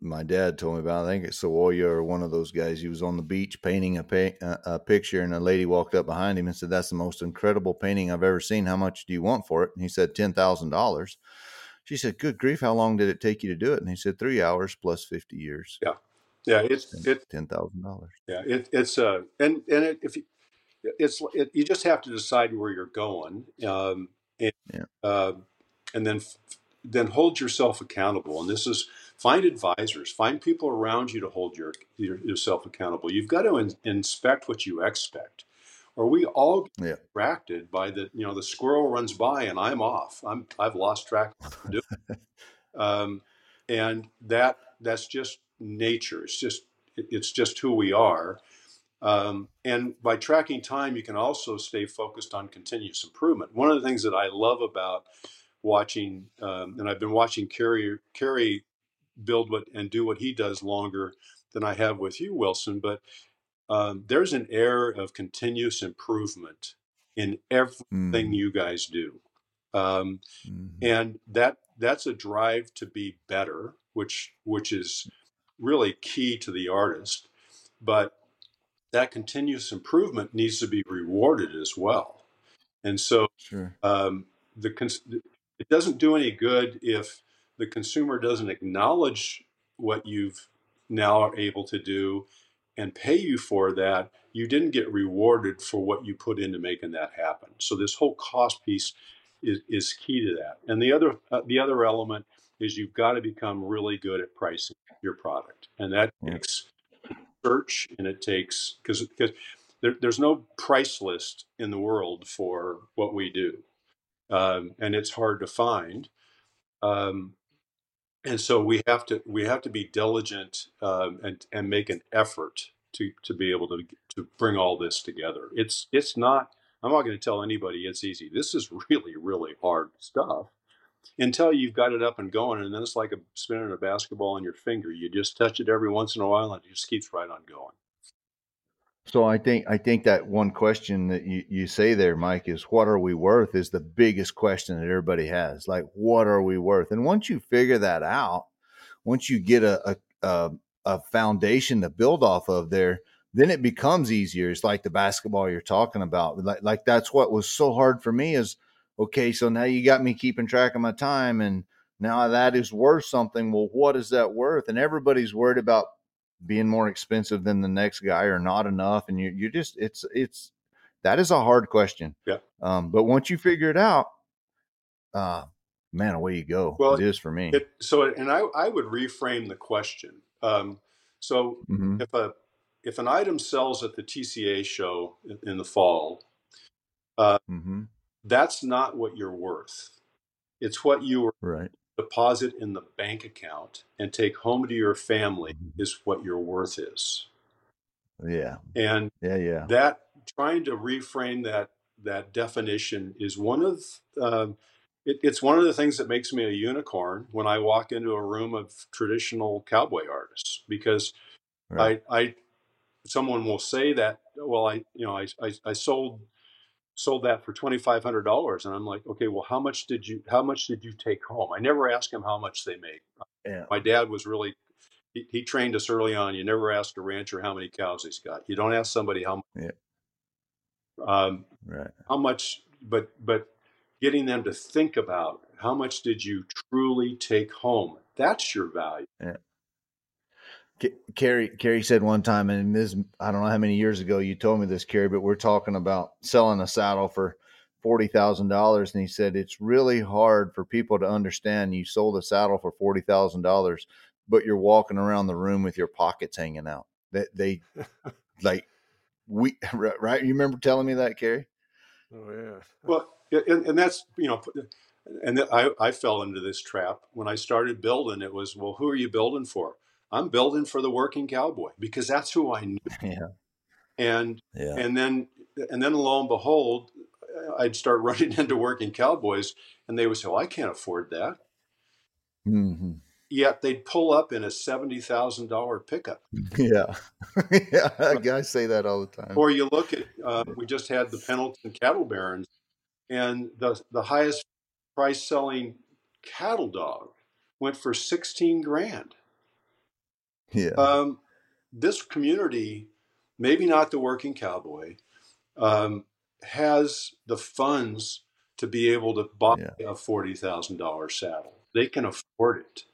my dad told me about. I think it's Savoya or one of those guys. He was on the beach painting a, pa- a, picture, and a lady walked up behind him and said, "That's the most incredible painting I've ever seen. How much do you want for it?" And he said, 10000 dollars." She said, "Good grief! How long did it take you to do it?" And he said, three hours plus fifty years. Yeah, it's it ten thousand dollars. yeah it, it's uh and and it, if you it's it, you just have to decide where you're going um and Yeah. uh, and then f- then hold yourself accountable and this is find advisors find people around you to hold your, your yourself accountable you've got to in, inspect what you expect or we all Yeah. distracted by the you know the squirrel runs by and i'm off i'm i've lost track of what I'm doing. um, and that that's just nature. It's just it's just who we are. Um, and by tracking time you can also stay focused on continuous improvement. One of the things that i love about watching um, and i've been watching cary cary build what and do what he does longer than i have with you wilson but um, there's an air of continuous improvement in everything Mm, you guys do. Um, mhm. and that that's a drive to be better which which is really key to the artist but that continuous improvement needs to be rewarded as well. And so Sure. um, the cons- it doesn't do any good if the consumer doesn't acknowledge what you've now are able to do and pay you for that. You didn't get rewarded for what you put into making that happen. So this whole cost piece is, is key to that. And the other uh, the other element is you've got to become really good at pricing your product and that Yeah. takes search and it takes because because there, there's no price list in the world for what we do um, and it's hard to find. Um, and so we have to we have to be diligent um, and and make an effort to to be able to to bring all this together. It's it's not. I'm not going to tell anybody it's easy. This is really really hard stuff until you've got it up and going, and then it's like a spinning a basketball on your finger. You just touch it every once in a while, and it just keeps right on going. So I think I think that one question that you, you say there, Mike, is what are we worth is the biggest question that everybody has. Like, what are we worth? And once you figure that out, once you get a a, a, foundation to build off of there, then it becomes easier. It's like the basketball you're talking about. Like, like that's what was so hard for me is okay, so now you got me keeping track of my time and now that is worth something. Well, what is that worth? And everybody's worried about being more expensive than the next guy or not enough. And you you just it's it's that is a hard question. Yeah. Um, but once you figure it out, uh man, away you go. Well, it is for me. It, so, and I, I would reframe the question. Um, so, Mhm. if a if an item sells at the TCA show in, the fall, uh, Mhm. That's not what you're worth. It's what you are Right. deposit in the bank account and take home to your family Mhm. is what your worth is. Yeah. And Yeah. Yeah. that trying to reframe that that definition is one of um, it, it's one of the things that makes me a unicorn when I walk into a room of traditional cowboy artists because Right. I, I someone will say that well I you know I, I, I sold sold that for twenty five hundred dollars. And I'm like okay well how much did you how much did you take home? I never ask them how much they make yeah. my dad was really he, he trained us early on. You never ask a rancher how many cows he's got. You don't ask somebody how much Yeah. um, Right. how much but but getting them to think about how much did you truly take home? That's your value Ca- Cary, Cary said one time, and this I don't know how many years ago you told me this, Cary, but we're talking about selling a saddle for forty thousand dollars, and he said it's really hard for people to understand you sold a saddle for forty thousand dollars, but you're walking around the room with your pockets hanging out. That they, like we right, right? You remember telling me that, Cary? Oh yeah. well and, and that's you know and I, I fell into this trap when i started building it was well who are you building for i'm building for the working cowboy because that's who i knew Yeah. and Yeah. and then and then lo and behold i'd start running into working cowboys and they would say well i can't afford that hmm yet they'd pull up in a $70000 pickup Yeah. yeah. Guys say that all the time. Or you look at, uh, we just had the Pendleton Cattle Barons, and the the highest price selling cattle dog went for sixteen grand. Yeah. Um, this community, maybe not the working cowboy, um, has the funds to be able to buy Yeah. a forty thousand dollar saddle. They can afford it,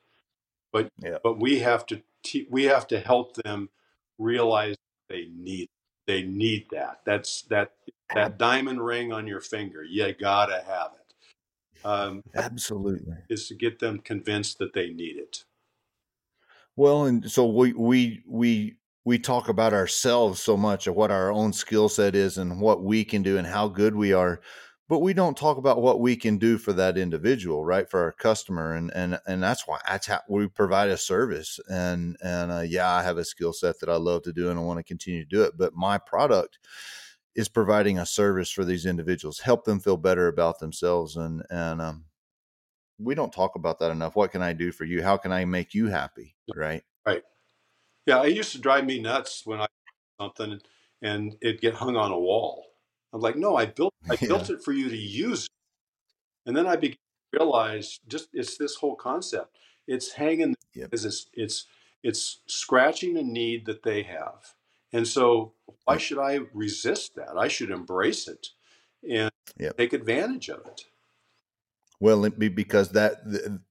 but Yeah. but we have to te- we have to help them realize they need they need that. That's that that diamond ring on your finger. You gotta have it. Um, Absolutely. is to get them convinced that they need it. Well, and so we we we we talk about ourselves so much of what our own skill set is and what we can do and how good we are, but we don't talk about what we can do for that individual, right? For our customer, and and and that's why that's how we provide a service. And and uh, yeah, I have a skill set that I love to do and I want to continue to do it, but my product is providing a service for these individuals, help them feel better about themselves, and and um, we don't talk about that enough. What can I do for you? How can I make you happy? Right. Right. Yeah, it used to drive me nuts when I something and it get hung on a wall. I'm like, no, I built I Yeah. built it for you to use. And then I began to realize just it's this whole concept. It's hanging Yep. because it's it's it's scratching a need that they have. And so why should I resist that? I should embrace it and Yep. take advantage of it. Well, be because that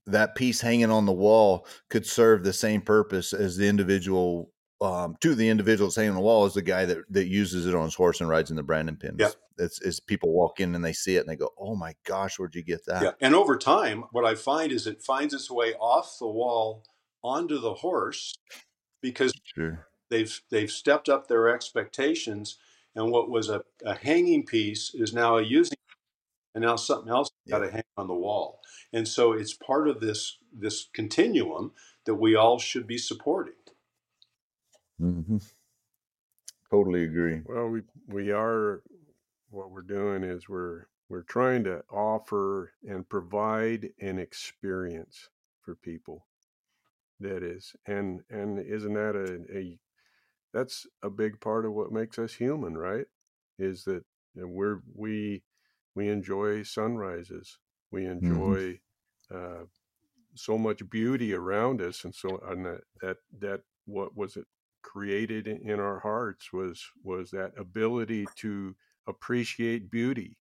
that piece hanging on the wall could serve the same purpose as the individual um, to the individual that's hanging on the wall is the guy that that uses it on his horse and rides in the branding pens. Yep. It's, it's people walk in and they see it and they go, "Oh my gosh, where'd you get that?" Yeah. And over time, what I find is it finds its way off the wall onto the horse because Sure. they've they've stepped up their expectations and what was a, a hanging piece is now a using and now something else got to hang on the wall and so it's part of this this continuum that we all should be supporting Mm-hmm. Totally agree. Well, we we are what we're doing is we're we're trying to offer and provide an experience for people. That is, and and isn't that a, a that's a big part of what makes us human, right? Is that we're we we enjoy sunrises, we enjoy uh, so much beauty around us, and so and that that, that what was it created in our hearts was was that ability to appreciate beauty.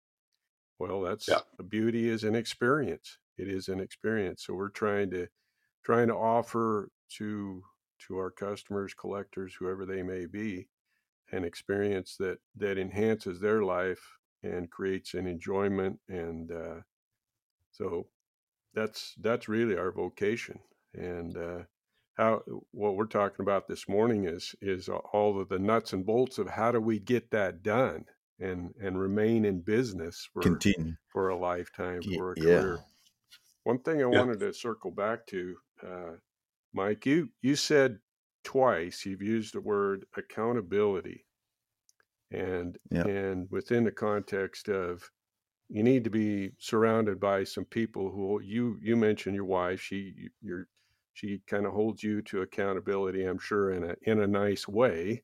Well, that's Yeah. beauty is an experience. It is an experience. So we're trying to trying to offer to to our customers, collectors, whoever they may be, an experience that that enhances their life and creates an enjoyment and uh, so that's that's really our vocation and uh, how what we're talking about this morning is is all of the nuts and bolts of how do we get that done and and remain in business for Continue. for a lifetime for a yeah. career one thing i Yeah. wanted to circle back to uh, mike you you said twice you've used the word accountability and Yeah. and within the context of you need to be surrounded by some people who you you mentioned your wife she you're she kind of holds you to accountability i'm sure in a in a nice way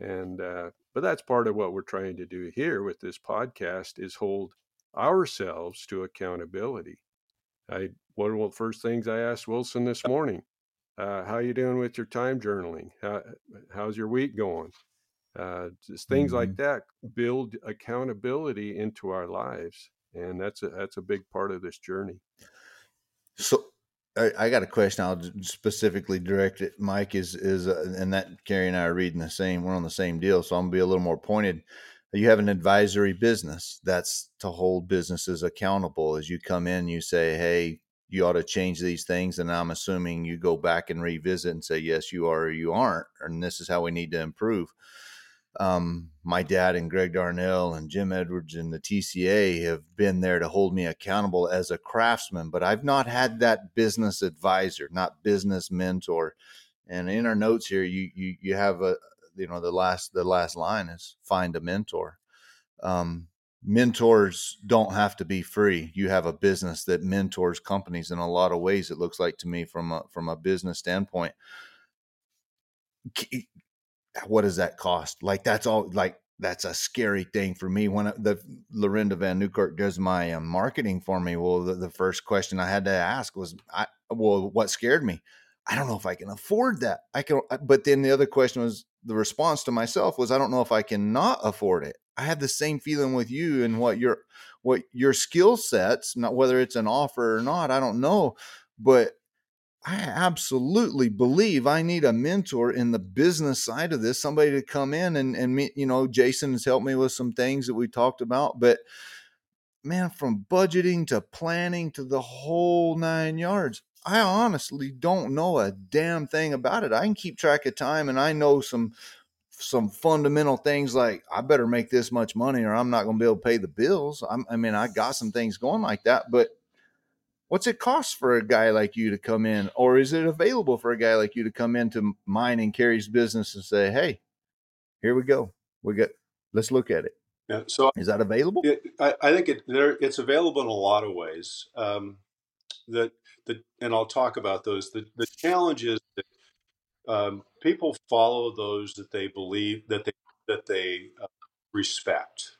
and uh, but that's part of what we're trying to do here with this podcast is hold ourselves to accountability. I one of the first things i asked wilson this morning uh, how you doing with your time journaling? How, how's your week going uh, just things like that build accountability into our lives and that's a that's a big part of this journey So I, I got a question. I'll specifically direct it. Mike is is uh, and that Cary and I are reading the same. We're on the same deal, so I'm gonna be a little more pointed. You have an advisory business. That's to hold businesses accountable. As you come in, you say, "Hey, you ought to change these things," and I'm assuming you go back and revisit and say, "Yes, you are, or you aren't," and this is how we need to improve um, my dad and Greg Darnell and Jim Edwards and the TCA have been there to hold me accountable as a craftsman, but I've not had that business advisor, not business mentor. And in our notes here, you you you have a you know the last the last line is find a mentor. Um, mentors don't have to be free. You have a business that mentors companies in a lot of ways. It looks like to me from a from a business standpoint what does that cost? Like that's all like that's a scary thing for me. When the Lorinda Van Newkirk does my um, marketing for me, well, the, the first question I had to ask was, I well, what scared me? I don't know if I can afford that. I can, uh, but then the other question was the response to myself was, I don't know if I can not afford it. I had the same feeling with you and what your what your skill sets, not whether it's an offer or not, I don't know, but I absolutely believe I need a mentor in the business side of this, somebody to come in and and you know, Jason has helped me with some things that we talked about, but man, from budgeting to planning to the whole nine yards, I honestly don't know a damn thing about it. I can keep track of time and I know some some fundamental things like I better make this much money or I'm not going to be able to pay the bills. I'm, I mean, I got some things going like that, but what's it cost for a guy like you to come in or is it available for a guy like you to come into mine and Cary's business and say hey here we go we got let's look at it Yeah. So is that available it, I, I think it, there, it's available in a lot of ways. Um, that the and I'll talk about those. The the challenge is that um, people follow those that they believe that they that they uh, respect,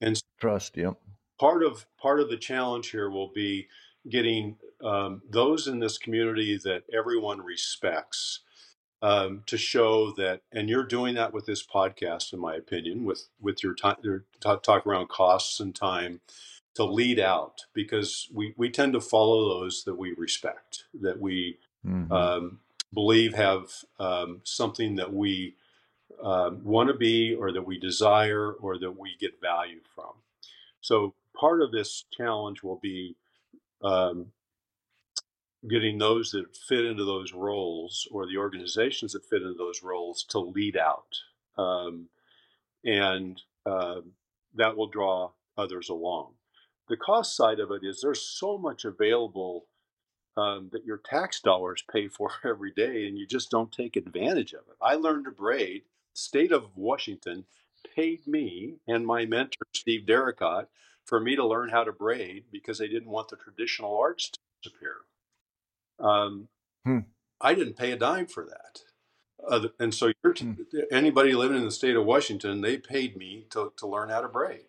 and trust yep part of part of the challenge here will be getting um, those in this community that everyone respects um, to show that, and you're doing that with this podcast, in my opinion, with with your time, your talk, talk around costs and time to lead out because we we tend to follow those that we respect, that we Mhm. um, believe have um, something that we um, want to be or that we desire or that we get value from. So part of this challenge will be um, getting those that fit into those roles or the organizations that fit into those roles to lead out. Um, and uh, that will draw others along. The cost side of it is there's so much available um, that your tax dollars pay for every day, and you just don't take advantage of it. I learned to braid. State of Washington paid me and my mentor Steve Derricott for me to learn how to braid because they didn't want the traditional arts to disappear. Um, Hmm. I didn't pay a dime for that. Uh, and so you're t- Hmm. anybody living in the state of Washington, they paid me to, to learn how to braid.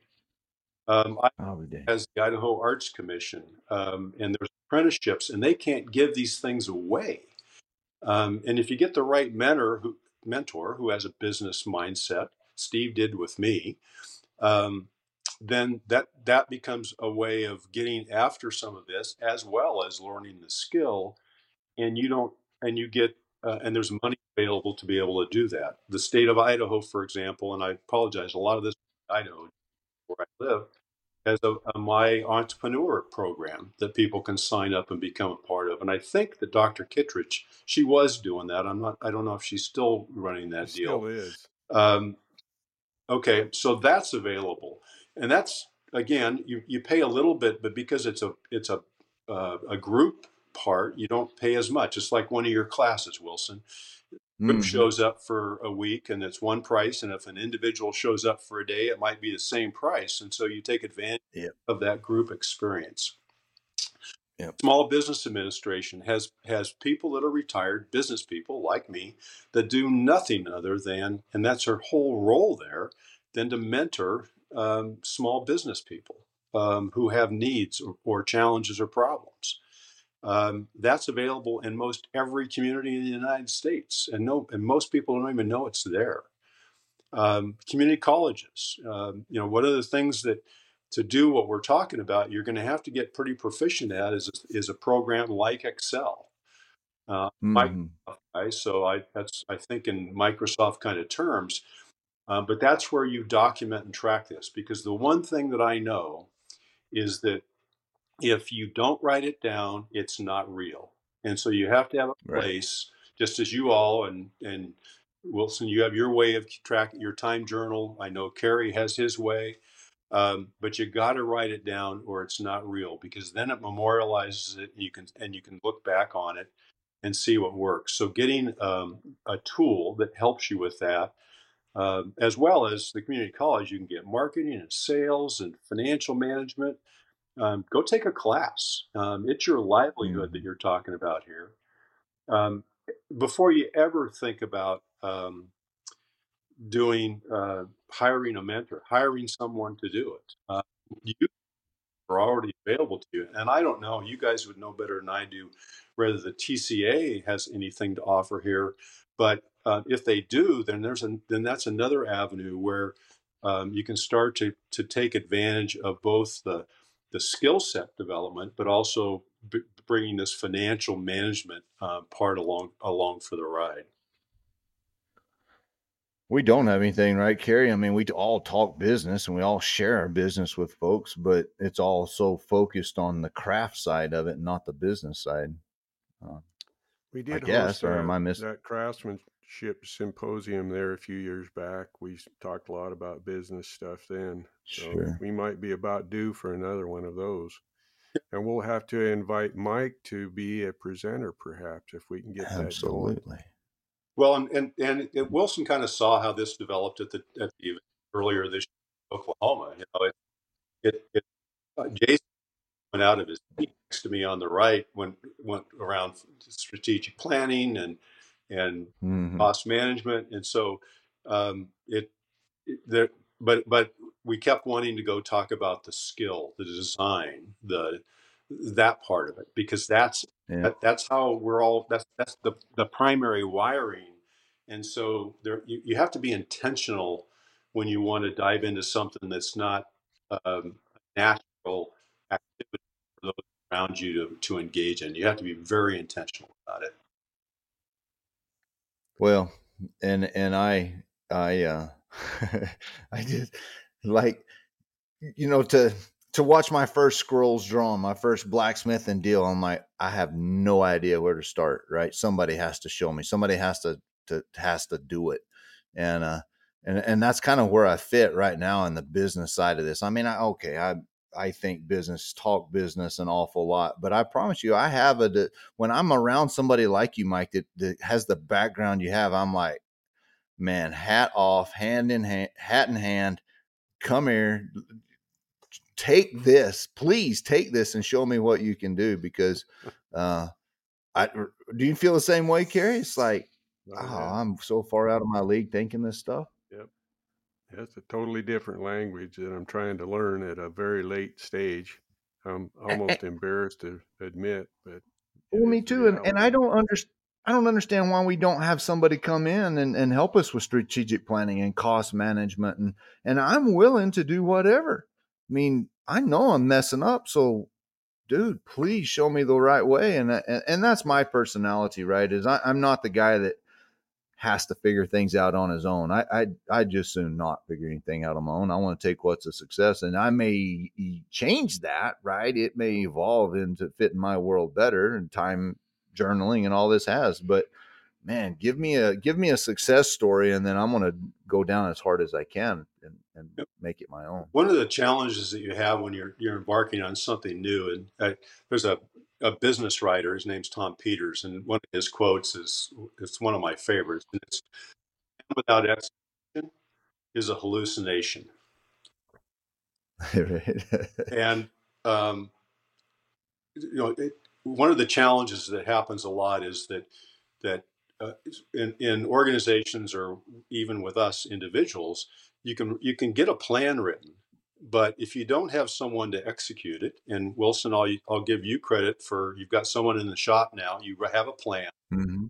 Um, I I'll be damned. as the Idaho Arts Commission, um, and there's apprenticeships, and they can't give these things away. Um, and if you get the right mentor who, mentor who has a business mindset, Steve did with me, um, then that that becomes a way of getting after some of this as well as learning the skill. And you don't, and you get, uh, and there's money available to be able to do that. The state of Idaho, for example, and I apologize, a lot of this Idaho where I live as a, a, my entrepreneur program that people can sign up and become a part of. And I think that Dr. Kittredge, she was doing that. I'm not. I don't know if she's still running that It deal. still is. Um, okay, so that's available, and that's again, you, you pay a little bit, but because it's a it's a uh, a group part, you don't pay as much. It's like one of your classes, Wilson group Mhm. shows up for a week and it's one price and if an individual shows up for a day it might be the same price and so you take advantage Yep. of that group experience Yep. small business administration has has people that are retired business people like me that do nothing other than and that's her whole role there than to mentor um, small business people um, who have needs or, or challenges or problems um, that's available in most every community in the United States, and no, and most people don't even know it's there. Um, community colleges, um, you know, what are the things that to do what we're talking about? You're going to have to get pretty proficient at is is a program like Excel. Uh. I, so I that's I think in Microsoft kind of terms, um, but that's where you document and track this because the one thing that I know is that if you don't write it down, it's not real. And so you have to have a Right. place, just as you all and and Wilson, you have your way of tracking your time journal. I know Cary has his way, um, but you got to write it down, or it's not real because then it memorializes it. And you can and you can look back on it and see what works. So getting um, a tool that helps you with that, um, as well as the community college, you can get marketing and sales and financial management um, go take a class. Um, it's your livelihood that Mhm. you're talking about here. Um, before you ever think about um, doing uh, hiring a mentor, hiring someone to do it, uh, you are already available to you. And I don't know, you guys would know better than I do whether the TCA has anything to offer here. But uh, if they do, then there's an, then that's another avenue where um, you can start to to take advantage of both the the skill set development, but also b- bringing this financial management uh, part along along for the ride. We don't have anything, right, Cary? I mean, we all talk business and we all share our business with folks, but it's all so focused on the craft side of it, not the business side. Uh, We did I guess, or am I miss- that craftsmanship symposium there a few years back. We talked a lot about business stuff then. So Sure. we might be about due for another one of those. And we'll have to invite Mike to be a presenter, perhaps, if we can get that. Absolutely. Well, and and, and it, Wilson kind of saw how this developed at the at the event earlier this year in Oklahoma. You know, it it, it uh, Jason went out of his seat next to me on the right, went went around strategic planning and and Mhm. cost management, and so um, it, it there. But but we kept wanting to go talk about the skill, the design, the that part of it because that's Yeah. that, that's how we're all that's that's the the primary wiring and so there you, you have to be intentional when you want to dive into something that's not um, natural activity for those around you to, to engage in you have to be very intentional about it Well, and and I I uh I did like you know to to watch my first scrolls drawn, my first blacksmithing deal. I'm like, I have no idea where to start. Right? Somebody has to show me. Somebody has to to has to do it, and uh and and that's kind of where I fit right now in the business side of this. I mean, I okay, I I think business, talk business an awful lot, but I promise you, I have a when I'm around somebody like you, Mike, that, that has the background you have, I'm like, man, hat off, hand in hand, hat in hand, come here, take this, please take this and show me what you can do because uh I do you feel the same way, Cary? It's like, Oh, oh. I'm so far out of my league thinking this stuff. That's a totally different language that I'm trying to learn at a very late stage. I'm almost embarrassed to admit, but Well, me too, and, and I don't understand. I don't understand why we don't have somebody come in and, and help us with strategic planning and cost management. And, and I'm willing to do whatever. I mean, I know I'm messing up. So, dude, please show me the right way. And, and, and that's my personality, right? Is I, I'm not the guy that has to figure things out on his own. I, I, I just soon not figure anything out on my own. I want to take what's a success and I may change that, right? It may evolve into fit in my world better and time journaling and all this has. But man, give me a give me a success story, and then I'm going to go down as hard as I can and, and yep. make it my own. One of the challenges that you have when you're you're embarking on something new, and uh, there's a a business writer. His name's Tom Peters, and one of his quotes is it's one of my favorites, and it's "Without execution is a hallucination." and um, you know, it, one of the challenges that happens a lot is that that uh, in, in organizations or even with us individuals, you can you can get a plan written, but if you don't have someone to execute it, and Wilson, I'll I'll give you credit for you've got someone in the shop now. You have a plan, mm-hmm.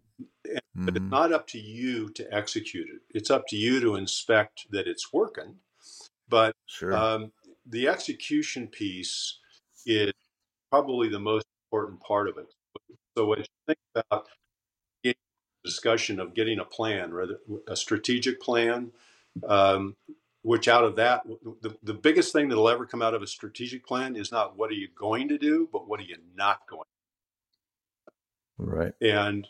And, but it's mm-hmm. not up to you to execute it. It's up to you to inspect that it's working. But sure. um, the execution piece is probably the most important part of it. So as you think about the discussion of getting a plan, rather a strategic plan, um, which out of that, the, the biggest thing that'll ever come out of a strategic plan is not what are you going to do, but what are you not going to do. Right. And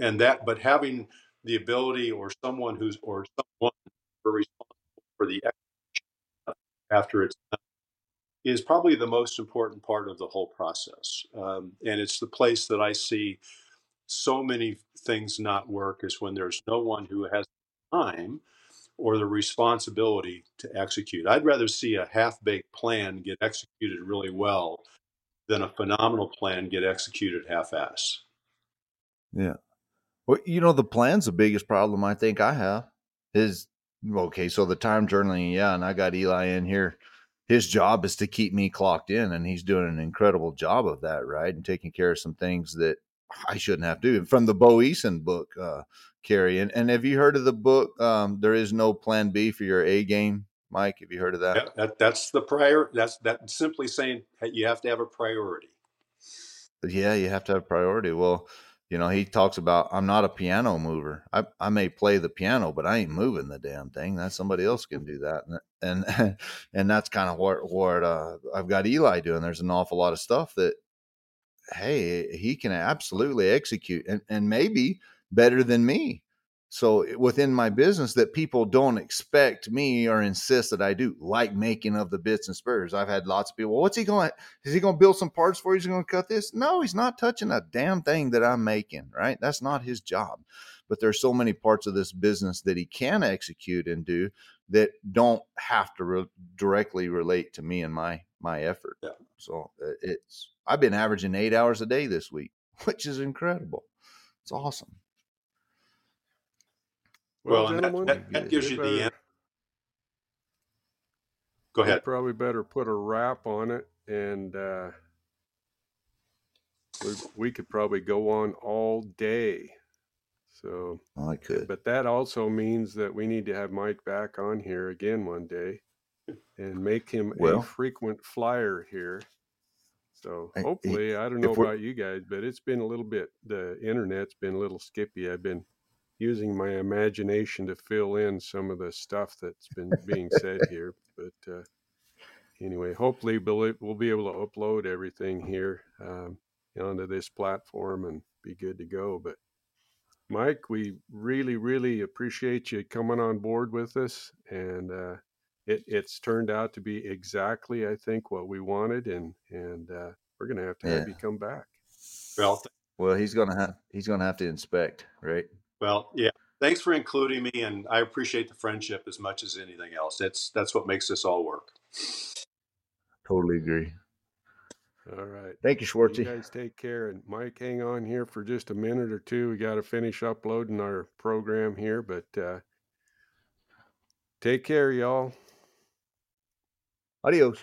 and that, but having the ability or someone who's or someone responsible for the after it's done is probably the most important part of the whole process. Um, and it's the place that I see so many things not work is when there's no one who has time or the responsibility to execute. I'd rather see a half baked plan get executed really well than a phenomenal plan get executed half ass. Yeah. Well, you know, the plan's the biggest problem I think I have is okay. So the time journaling, yeah, and I got Eli in here his job is to keep me clocked in and he's doing an incredible job of that right and taking care of some things that i shouldn't have to from the bo eason book uh cary and, and have you heard of the book um there is no plan b for your a game mike have you heard of that yeah, that that's the prior that's that simply saying you have to have a priority yeah you have to have priority well you know, he talks about I'm not a piano mover. I, I may play the piano, but I ain't moving the damn thing. That somebody else can do that, and and and that's kind of what what uh, I've got Eli doing. There's an awful lot of stuff that, hey, he can absolutely execute, and and maybe better than me so within my business that people don't expect me or insist that I do, like making of the bits and spurs. I've had lots of people, well, what's he going is he going to build some parts for you? He's going to cut this? No, he's not touching a damn thing that I'm making, right? That's not his job. But there's so many parts of this business that he can execute and do that don't have to re- directly relate to me and my, my effort. Yeah. So uh, it's, I've been averaging eight hours a day this week, which is incredible. It's awesome. Well, well that, that, that, gives you better, the end. Go ahead. Probably better put a wrap on it, and uh, we, we could probably go on all day. So I could, but that also means that we need to have Mike back on here again one day, and make him well, a frequent flyer here. So hopefully, I, I don't know about you guys, but it's been a little bit. The internet's been a little skippy. I've been using my imagination to fill in some of the stuff that's been being said here. But uh, anyway, hopefully we'll, we'll be able to upload everything here um, onto this platform and be good to go. But Mike, we really, really appreciate you coming on board with us, and uh, it, it's turned out to be exactly, I think, what we wanted, and and uh, we're gonna have to yeah. have you come back. Well, well, he's gonna have he's gonna have to inspect, right? Well, yeah. Thanks for including me, and I appreciate the friendship as much as anything else. That's that's what makes this all work. Totally agree. All right. Thank you, Schwartzy. You guys take care. And Mike, hang on here for just a minute or two. We got to finish uploading our program here, but uh, take care, y'all. Adios.